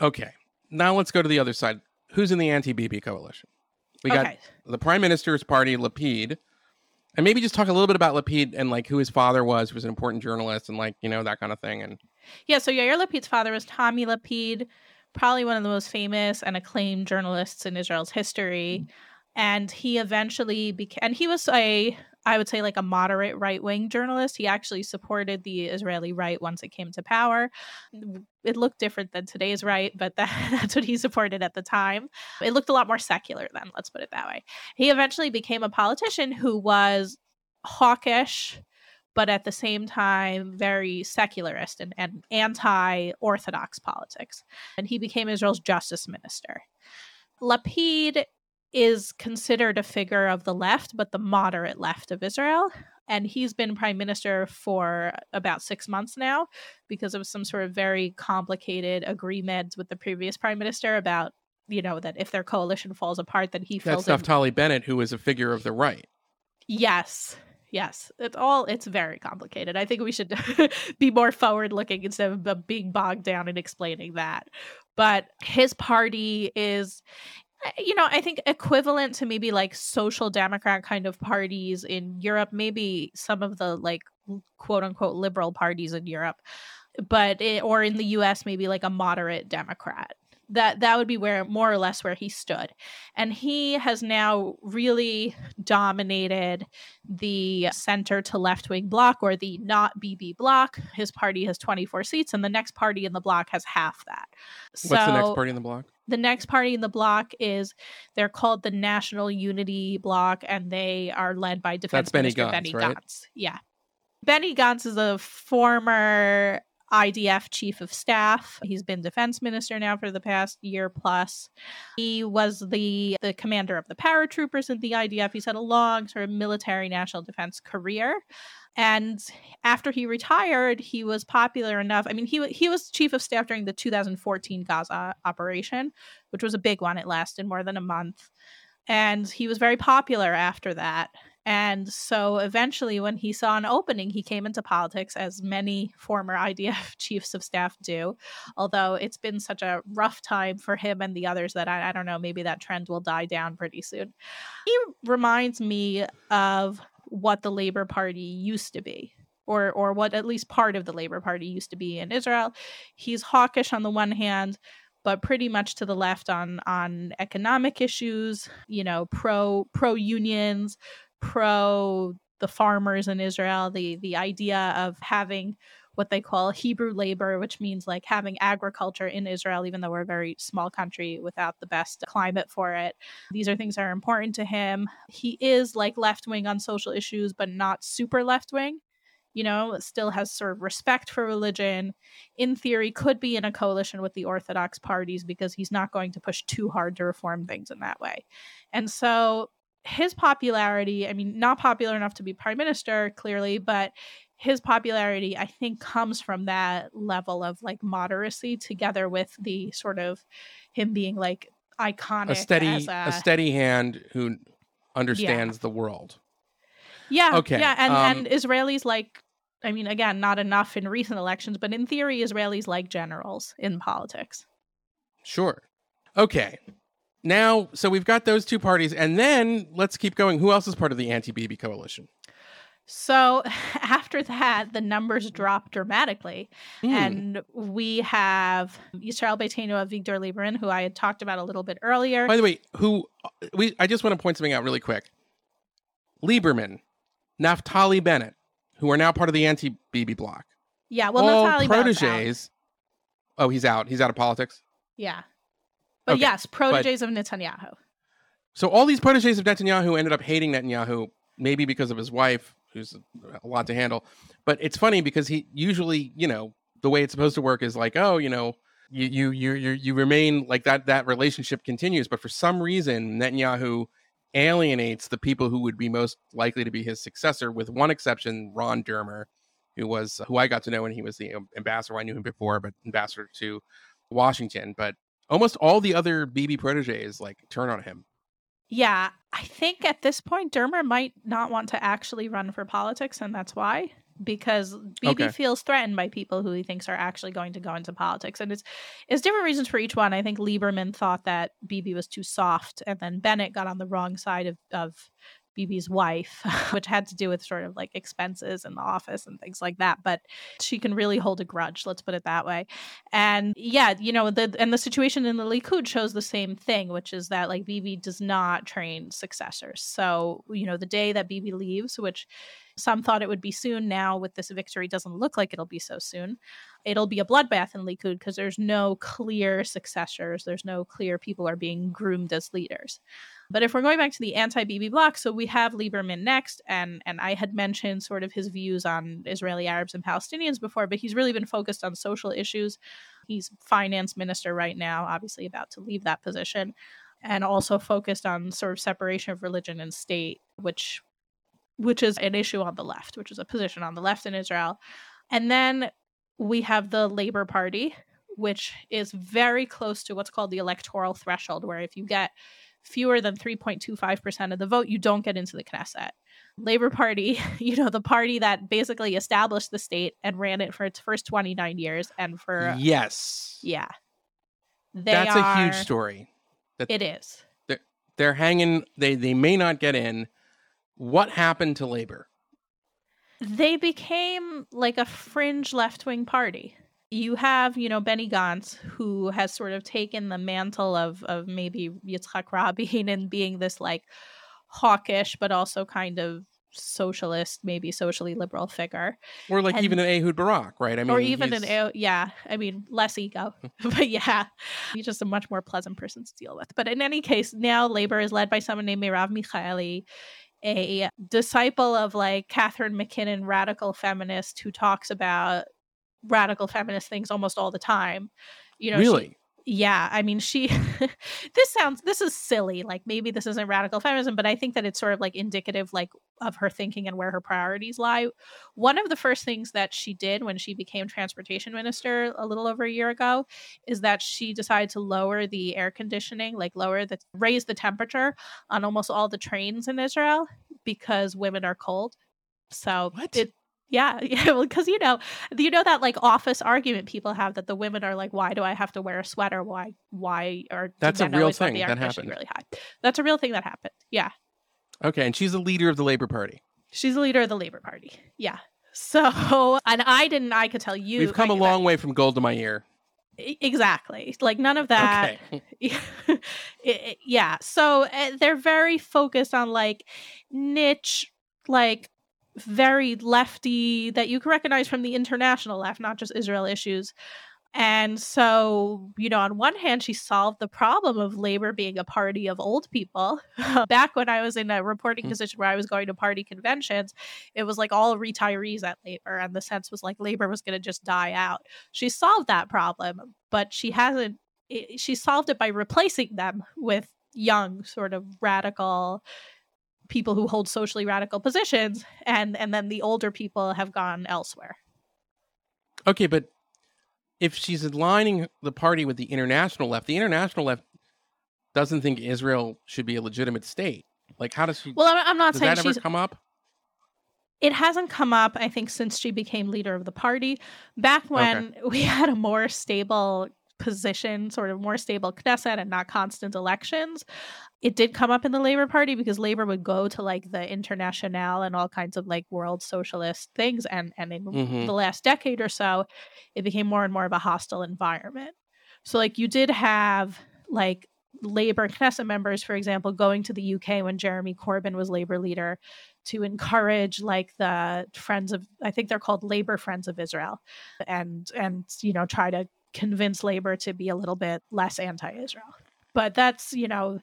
Okay. Now let's go to the other side. Who's in the anti-Bibi coalition? We got Okay. the Prime Minister's party, Lapid, and maybe just talk a little bit about Lapid and like who his father was, who was an important journalist, and like you know that kind of thing. And Yeah, so Yair Lapid's father was Tommy Lapid, probably one of the most famous and acclaimed journalists in Israel's history. Mm. And he eventually became, and he was a, I would say, like a moderate right wing journalist. He actually supported the Israeli right once it came to power. It looked different than today's right, but that, that's what he supported at the time. It looked a lot more secular then, let's put it that way. He eventually became a politician who was hawkish, but at the same time very secularist and, and anti-orthodox politics and he became israel's justice minister lapid is considered a figure of the left but the moderate left of israel and he's been prime minister for about six months now because of some sort of very complicated agreements with the previous prime minister about you know that if their coalition falls apart then he fills that's in Naftali Bennett, who is a figure of the right. Yes. Yes. It's all it's very complicated. I think we should be more forward looking instead of being bogged down in explaining that. But his party is you know, I think equivalent to maybe like social democrat kind of parties in Europe, maybe some of the like quote unquote liberal parties in Europe, but it, or in the US, maybe like a moderate Democrat. That that would be where more or less where he stood. And he has now really dominated the center to left wing block or the not Bibi block. his party has 24 seats and the next party in the block has half that. So what's the next party in the bloc the next party in the block is they're called the national unity Block, and they are led by defense That's Benny minister Gantz, benny right? gantz yeah benny gantz is a former IDF chief of staff. He's been defense minister now for the past year plus. He was the the commander of the paratroopers in the IDF. He's had a long sort of military national defense career. And after he retired, he was popular enough. I mean, he he was chief of staff during the 2014 Gaza operation, which was a big one. It lasted more than a month. And he was very popular after that. And so eventually, when he saw an opening, he came into politics, as many former IDF chiefs of staff do. Although it's been such a rough time for him and the others that I, I don't know, maybe that trend will die down pretty soon. He reminds me of what the Labor Party used to be. Or, or what at least part of the Labor Party used to be in Israel. He's hawkish on the one hand, but pretty much to the left on on economic issues, you know, pro pro unions, pro the farmers in Israel, the the idea of having what they call Hebrew labor, which means like having agriculture in Israel, even though we're a very small country without the best climate for it. These are things that are important to him. He is like left wing on social issues, but not super left wing. You know, still has sort of respect for religion. In theory, could be in a coalition with the Orthodox parties because he's not going to push too hard to reform things in that way. And so his popularity, I mean, not popular enough to be prime minister, clearly, but his popularity, I think, comes from that level of like moderacy together with the sort of him being like iconic a steady as a, steady hand who understands Yeah. the world. Yeah. Okay, Yeah. And, um, and Israelis like, I mean, again, not enough in recent elections, but in theory, Israelis like generals in politics. Sure. Okay. Now, so we've got those two parties, and then let's keep going. Who else is part of the anti-Bibi coalition? So after that, the numbers drop dramatically. Hmm. And we have Yisrael Beitenu of Avigdor Lieberman, who I had talked about a little bit earlier. By the way, who we I just want to point something out really quick. Lieberman, Naftali Bennett, who are now part of the anti-Bibi bloc. yeah, well, all Naftali proteges. Oh, he's out. He's out of politics. Yeah. But Okay, yes, but- proteges of Netanyahu. So all these proteges of Netanyahu ended up hating Netanyahu, maybe because of his wife, who's a lot to handle. But it's funny because he usually, you know, the way it's supposed to work is like, oh, you know, you you you you, you remain like that. That relationship continues. But for some reason, Netanyahu alienates the people who would be most likely to be his successor, with one exception, Ron Dermer, who was who I got to know when he was the ambassador. I knew him before, but ambassador to Washington. But almost all the other Bibi proteges like turn on him. Yeah, I think at this point, Dermer might not want to actually run for politics, and that's why. Because Bibi Okay. feels threatened by people who he thinks are actually going to go into politics, and it's it's different reasons for each one. I think Lieberman thought that Bibi was too soft, and then Bennett got on the wrong side of of Bibi's wife, which had to do with sort of like expenses in the office and things like that. But she can really hold a grudge, let's put it that way. And yeah, you know, the and the situation in the Likud shows the same thing, which is that like Bibi does not train successors. So, you know, the day that Bibi leaves, which some thought it would be soon, now with this victory doesn't look like it'll be so soon. It'll be a bloodbath in Likud because there's no clear successors. There's no clear people are being groomed as leaders. But if we're going back to the anti-Bibi bloc, so we have Lieberman next, and and I had mentioned sort of his views on Israeli Arabs and Palestinians before, but he's really been focused on social issues. He's finance minister right now, obviously about to leave that position, and also focused on sort of separation of religion and state, which which is an issue on the left, which is a position on the left in Israel. And then we have the Labor Party, which is very close to what's called the electoral threshold, where if you get fewer than 3.25% of the vote, you don't get into the Knesset. Labor Party, you know, the party that basically established the state and ran it for its first 29 years and for Yes, yeah. They that's a huge story. That, It is. They're hanging. They they may not get in. What happened to labor? They became like a fringe left wing party. You have, you know, Benny Gantz, who has sort of taken the mantle of of maybe Yitzhak Rabin and being this like hawkish, but also kind of socialist, maybe socially liberal figure, or like And- even an Ehud Barak, right? I mean, or even he's- an yeah. I mean, less ego, but yeah, he's just a much more pleasant person to deal with. But in any case, now labor is led by someone named Merav Michaeli, a disciple of like Catharine MacKinnon, radical feminist who talks about radical feminist things almost all the time. You know, she- really. yeah, I mean, she. this sounds. This is silly. Like maybe this isn't radical feminism, but I think that it's sort of like indicative, like of her thinking and where her priorities lie. One of the first things that she did when she became transportation minister a little over a year ago is that she decided to lower the air conditioning, like lower the raise the temperature on almost all the trains in Israel because women are cold. So it yeah, yeah, well, because you know, you know that like office argument people have that the women are like, why do I have to wear a sweater? Why, why are That's a real thing that happened. really high? That's a real thing that happened. Yeah, Okay, and she's the leader of the Labor Party. she's the leader of the Labor Party. Yeah. So, and I didn't. I could tell you. We've come a knew that- long way from Golda Meir. exactly like none of that I- yeah so uh, they're very focused on like niche like very lefty that you can recognize from the international left not just israel issues. And so you know on one hand she solved the problem of labor being a party of old people. Back when i was in a reporting mm-hmm. position where i was going to party conventions it was like all retirees at labor and the sense was like labor was going to just die out. She solved that problem but she hasn't i- she solved it by replacing them with young sort of radical people who hold socially radical positions and and then the older people have gone elsewhere Okay, but if she's aligning the party with the international left, the international left doesn't think Israel should be a legitimate state. Like, how does she? Well, I'm- I'm not saying that ever she's- come up. it hasn't come up i think since she became leader of the party back when we had a more stable position sort of more stable knesset and not constant elections it did come up in the labor party because labor would go to like the international and all kinds of like world socialist things and and in Mhm. the last decade or so it became more and more of a hostile environment so like you did have like labor knesset members for example going to the uk when jeremy corbyn was labor leader to encourage like the friends of i think they're called labor friends of israel and and you know try to convince labor to be a little bit less anti-israel but that's you know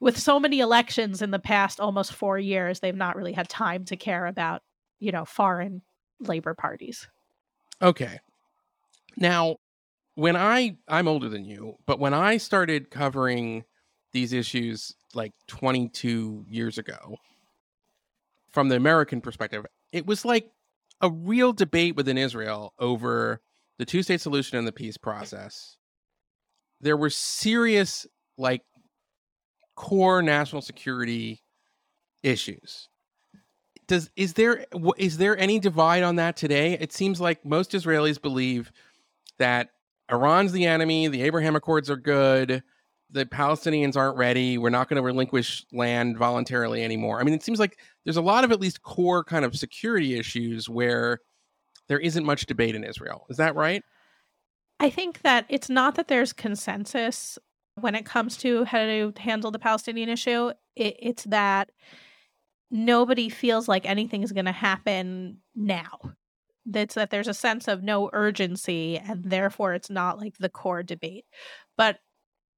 with so many elections in the past almost 4 years they've not really had time to care about you know foreign labor parties Okay. Now, when I I'm older than you, but when I started covering these issues like 22 years ago from the American perspective, it was like a real debate within Israel over the two-state solution and the peace process. There were serious like core national security issues does is there is there any divide on that today? It seems like most Israelis believe that Iran's the enemy, the Abraham Accords are good, the Palestinians aren't ready, we're not going to relinquish land voluntarily anymore. I mean, it seems like there's a lot of at least core kind of security issues where there isn't much debate in Israel. Is that right? I think that it's not that there's consensus when it comes to how to handle the Palestinian issue. It, it's that nobody feels like anything is going to happen now. That's that there's a sense of no urgency, and therefore it's not like the core debate. But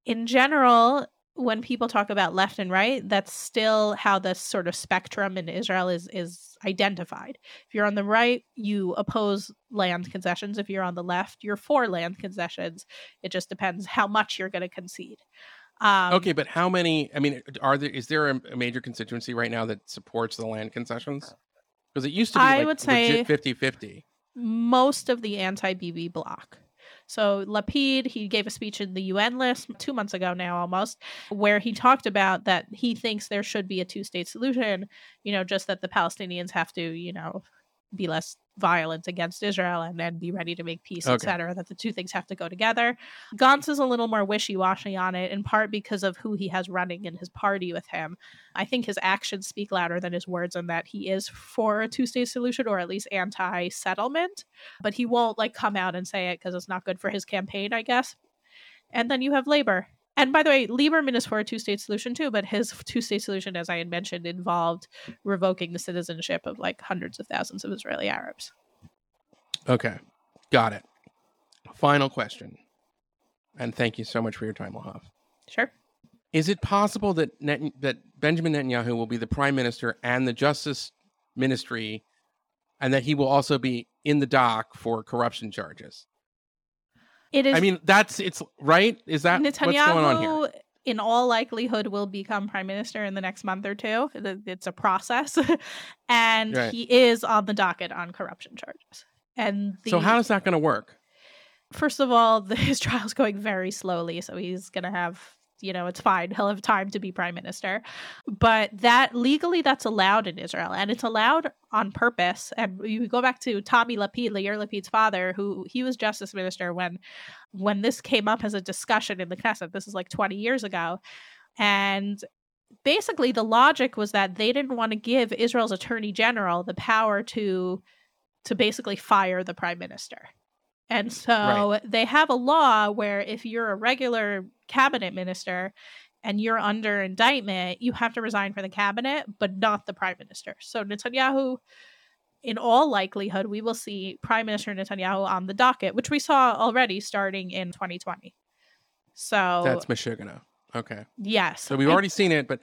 in general, when people talk about left and right, that's still how the sort of spectrum in Israel is is identified. If you're on the right, you oppose land concessions. If you're on the left, you're for land concessions. It just depends how much you're going to concede. Um, okay, but how many? I mean, are there is there a, major constituency right now that supports the land concessions? Because it used to be I like would say- legit 50-50. most of the anti-Bibi bloc. So Lapid, he gave a speech in the UN list two months ago now almost, where he talked about that he thinks there should be a two-state solution. You know, just that the Palestinians have to, you know, be less violent against Israel and then be ready to make peace, Okay. etc. That the two things have to go together. Gantz is a little more wishy-washy on it, in part because of who he has running in his party with him. I think his actions speak louder than his words, and that he is for a two-state solution or at least anti-settlement. But he won't like come out and say it because it's not good for his campaign, I guess. And then you have labor. And by the way, Lieberman is for a two state solution too, but his two state solution, as I had mentioned, involved revoking the citizenship of like hundreds of thousands of Israeli Arabs. Okay, got it. Final question, and thank you so much for your time, Lahav. Sure. Is it possible that Net- that Benjamin Netanyahu will be the prime minister and the justice ministry, and that he will also be in the dock for corruption charges? It is I mean, that's it's right. Is that what's going on here? Netanyahu, in all likelihood, will become prime minister in the next month or two. It's a process, and Right. he is on the docket on corruption charges. And the, So how is that going to work? first of all, the, his trial's going very slowly, so he's going to have, you know, it's fine. He'll have time to be prime minister. But that legally, that's allowed in Israel, and it's allowed on purpose. And you go back to Tommy Lapid, Yair Lapid's father, who he was justice minister when when this came up as a discussion in the Knesset. This is like 20 years ago, and basically the logic was that they didn't want to give Israel's attorney general the power to to basically fire the prime minister. And so Right. they have a law where if you're a regular cabinet minister and you're under indictment, you have to resign from the cabinet, but not the prime minister. So Netanyahu, in all likelihood, we will see Prime Minister Netanyahu on the docket, which we saw already starting in 2020. So That's Meshuggah. Okay. yes. So we've I- already seen it, but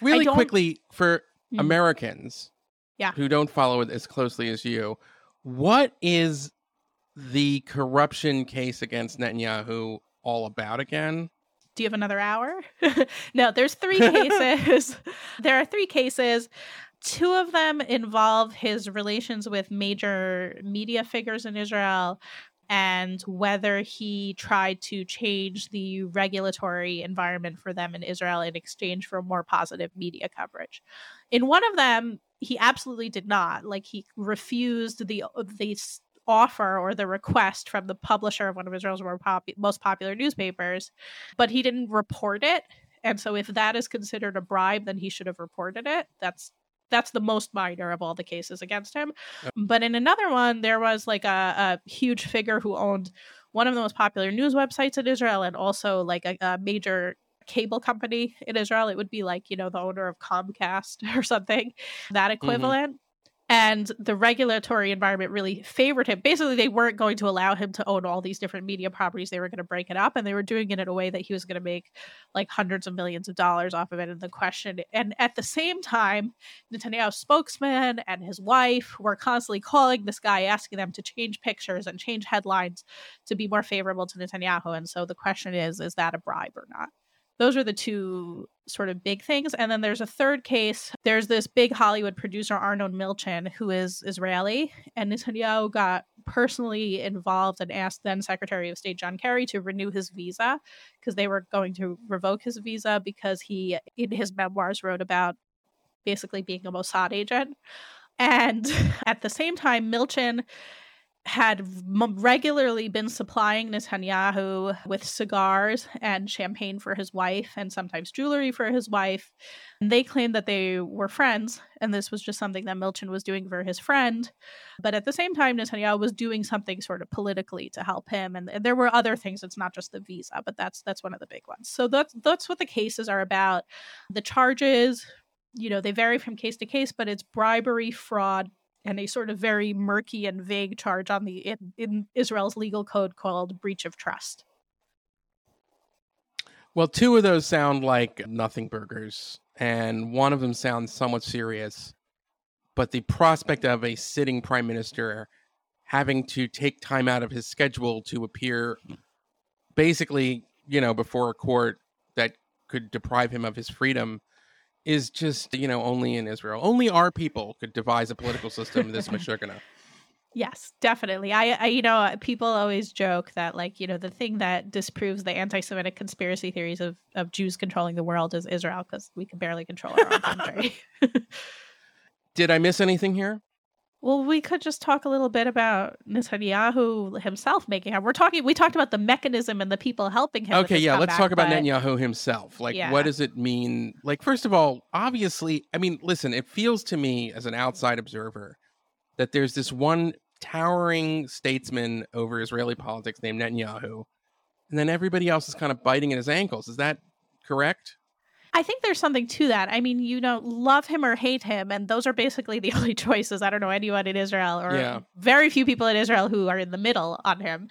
really quickly for Hmm. Americans Yeah. who don't follow it as closely as you, what is the corruption case against Netanyahu all about again? do you have another hour? no, there's three cases. there are three cases. Two of them involve his relations with major media figures in Israel and whether he tried to change the regulatory environment for them in Israel in exchange for more positive media coverage. In one of them, he absolutely did not. Like he refused the the offer or the request from the publisher of one of Israel's most popular newspapers, but he didn't report it. And so if that is considered a bribe, then he should have reported it. That's that's the most minor of all the cases against him. But in another one, there was like a, a huge figure who owned one of the most popular news websites in Israel and also like a, a major cable company in Israel. It would be like, you know, the owner of Comcast or something, that mm-hmm. equivalent. And the regulatory environment really favored him. Basically, they weren't going to allow him to own all these different media properties. They were going to break it up, and they were doing it in a way that he was going to make like hundreds of millions of dollars off of it. And the question, and at the same time, Netanyahu's spokesman and his wife were constantly calling this guy, asking them to change pictures and change headlines to be more favorable to Netanyahu. And so the question is, is that a bribe or not? Those are the two sort of big things. And then there's a third case. There's this big Hollywood producer, Arnon Milchan, who is Israeli. And Netanyahu got personally involved and asked then Secretary of State John Kerry to renew his visa because they were going to revoke his visa because he, in his memoirs, wrote about basically being a Mossad agent. And at the same time, Milchan had regularly been supplying Netanyahu with cigars and champagne for his wife and sometimes jewelry for his wife. And they claimed that they were friends, and this was just something that Milchan was doing for his friend. But at the same time, Netanyahu was doing something sort of politically to help him, and, and there were other things. It's not just the visa, but that's that's one of the big ones. So that's that's what the cases are about. The charges, you know, they vary from case to case, but it's bribery, fraud, and a sort of very murky and vague charge on the in, in Israel's legal code called breach of trust. Well, two of those sound like nothing burgers, and one of them sounds somewhat serious. But the prospect of a sitting prime minister having to take time out of his schedule to appear basically, you know, before a court that could deprive him of his freedom is just, you know, only in Israel. Only our people could devise a political system this Meshuggah. Yes, definitely. I, I, you know, people always joke that, like, you know, the thing that disproves the anti-Semitic conspiracy theories of of Jews controlling the world is Israel because we can barely control our own country. Did I miss anything here? Well, we could just talk a little bit about Netanyahu himself making it. We're talking. We talked about the mechanism and the people helping him. Okay, yeah, let's talk about but- Netanyahu himself. Like, Yeah. what does it mean? Like, first of all, obviously, I mean, listen, it feels to me as an outside observer that there's this one towering statesman over Israeli politics named Netanyahu, and then everybody else is kind of biting at his ankles. Is that correct? I think there's something to that. I mean, you know, love him or hate him, and those are basically the only choices. I don't know anyone in Israel or Yeah. very few people in Israel who are in the middle on him.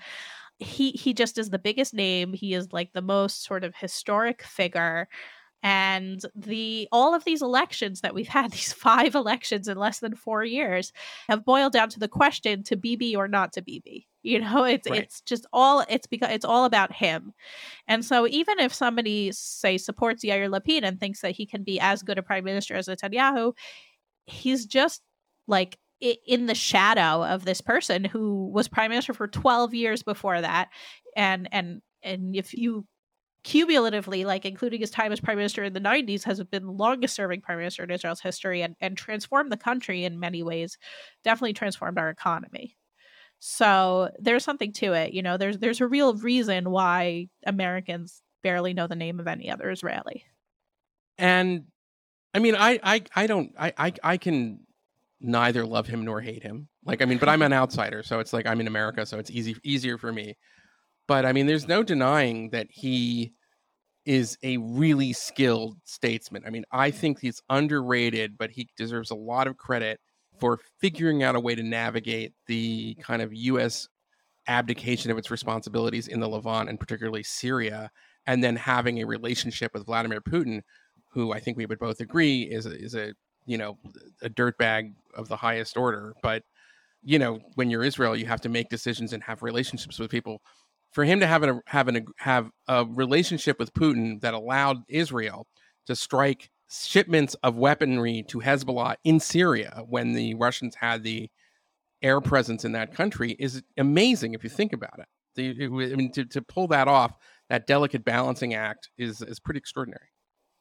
He he just is the biggest name. He is like the most sort of historic figure. And the all of these elections that we've had, these five elections in less than four years, have boiled down to the question to Bibi or not to Bibi. You know, it's Right. it's just all it's because it's all about him. And so even if somebody say supports Yair Lapid and thinks that he can be as good a prime minister as Netanyahu, he's just like in the shadow of this person who was prime minister for 12 years before that and and and if you cumulatively like including his time as prime minister in the 90s has been the longest serving prime minister in Israel's history and and transformed the country in many ways definitely transformed our economy so there's something to it you know there's there's a real reason why Americans barely know the name of any other Israeli And I mean, I, I, I don't, I, I, I can neither love him nor hate him. Like, I mean, but I'm an outsider, so it's like I'm in America, so it's easy, easier for me. But I mean, there's no denying that he is a really skilled statesman. I mean, I think he's underrated, but he deserves a lot of credit for figuring out a way to navigate the kind of U.S. abdication of its responsibilities in the Levant and particularly Syria, and then having a relationship with Vladimir Putin, who I think we would both agree is a, is a you know a dirtbag of the highest order. But you know, when you're Israel, you have to make decisions and have relationships with people. For him to have a have an have a relationship with Putin that allowed Israel to strike shipments of weaponry to Hezbollah in Syria when the Russians had the air presence in that country is amazing if you think about it. The, it I mean, to, to pull that off, that delicate balancing act is is pretty extraordinary.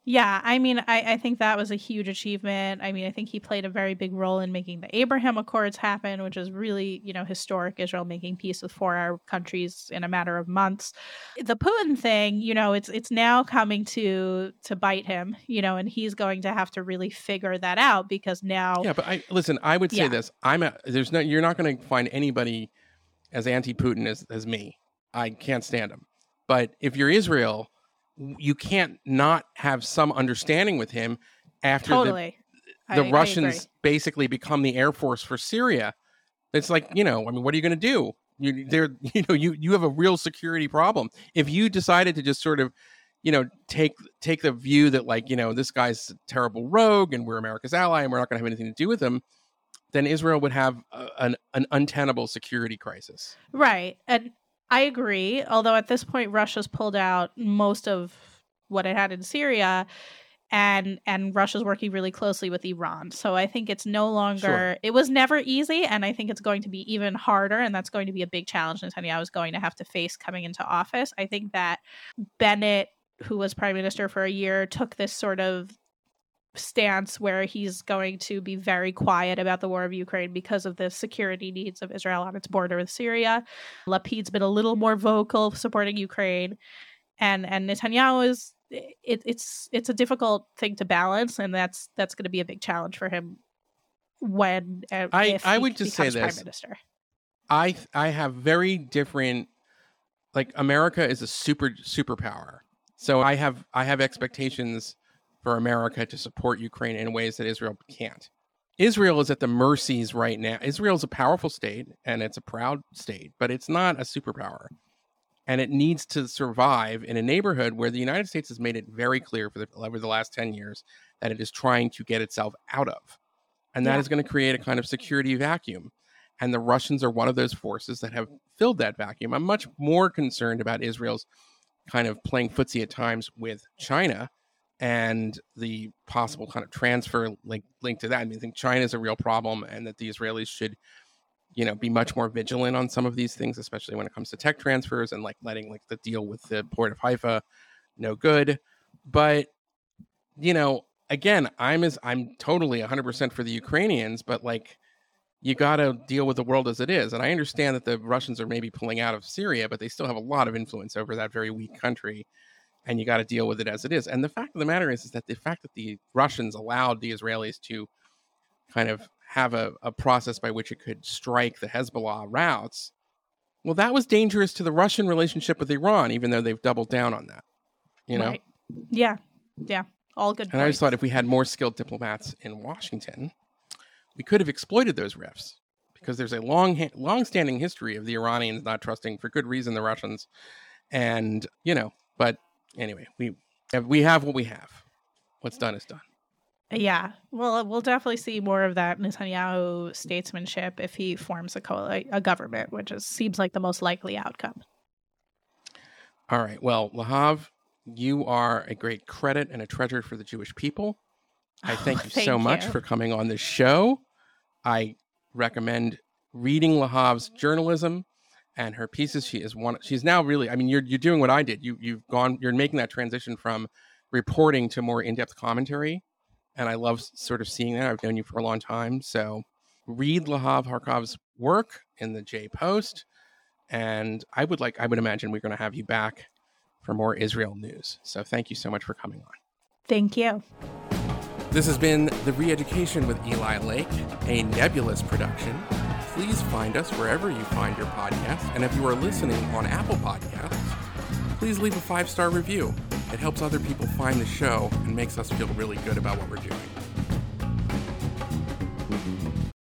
Yeah, I mean, I, I think that was a huge achievement. I mean, I think he played a very big role in making the Abraham Accords happen, which is really, you know, historic Israel making peace with four Arab countries in a matter of months. The Putin thing, you know, it's it's now coming to to bite him, you know, and he's going to have to really figure that out because now Yeah, but I listen. I would say Yeah. this: I'm a, there's no you're not going to find anybody as anti-Putin as as me. I can't stand him. But if you're Israel, you can't not have some understanding with him after the- Totally. the, I- I. Russians basically become the air force for Syria. It's like you know, I mean, what are you going to do? You there, you know, you you have a real security problem if you decided to just sort of you know take take the view that like you know this guy's a terrible rogue and we're America's ally and we're not going to have anything to do with him, then Israel would have a, an an untenable security crisis. Right. And I agree. Although at this point, Russia's pulled out most of what it had in Syria. And and Russia's working really closely with Iran. So I think it's no longer Sure. it was never easy and I think it's going to be even harder and that's going to be a big challenge Netanyahu is going to have to face coming into office. I think that Bennett, who was prime minister for a year, took this sort of stance where he's going to be very quiet about the war of Ukraine because of the security needs of Israel on its border with Syria. Lapid's been a little more vocal supporting Ukraine, and and Netanyahu is it, it's it's a difficult thing to balance, and that's that's going to be a big challenge for him when uh, I- I he would just say becomes prime this. minister. I I have very different like America is a super superpower. So I have I have expectations for America to support Ukraine in ways that Israel can't. Israel is at the mercies right now. Israel is a powerful state and it's a proud state, but it's not a superpower. And it needs to survive in a neighborhood where the United States has made it very clear for the, over the last 10 years that it is trying to get itself out of. And that Yeah. is going to create a kind of security vacuum and the Russians are one of those forces that have filled that vacuum. I'm much more concerned about Israel's kind of playing footsie at times with China and the possible kind of transfer link linked to that. I mean, I think China is a real problem, and that the Israelis should, you know, be much more vigilant on some of these things, especially when it comes to tech transfers and like letting like the deal with the port of Haifa no good. But you know, again, I'm as I'm totally 100% for the Ukrainians, but like you got to deal with the world as it is. And I understand that the Russians are maybe pulling out of Syria, but they still have a lot of influence over that very weak country. And you got to deal with it as it is. And the fact of the matter is, is that the fact that the Russians allowed the Israelis to kind of have a, a process by which it could strike the Hezbollah routes, well, that was dangerous to the Russian relationship with Iran, even though they've doubled down on that. You know? Right. Yeah. Yeah. All good. And points. I just thought if we had more skilled diplomats in Washington, we could have exploited those rifts because there's a long, long-standing history of the Iranians not trusting, for good reason, the Russians, and you know. But anyway, we have, we have what we have. What's done is done. Yeah, well, we'll definitely see more of that Netanyahu statesmanship if he forms a co- a government, which is, seems like the most likely outcome. All right. Well, Lahav, you are a great credit and a treasure for the Jewish people. I thank you thank so much for coming on this show. I recommend reading Lahav's journalism and her pieces. She is one. She's now really. I mean, you're you're doing what I did. You you've gone. You're making that transition from reporting to more in-depth commentary, and I love sort of seeing that. I've known you for a long time, so read Lahav Harkov's work in the J Post, and I would like. I would imagine we're going to have you back for more Israel news. So thank you so much for coming on. Thank you. This has been The Reeducation with Eli Lake, a nebulous production. Please find us wherever you find your podcasts. And if you are listening on Apple Podcasts, please leave a five star review. It helps other people find the show and makes us feel really good about what we're doing.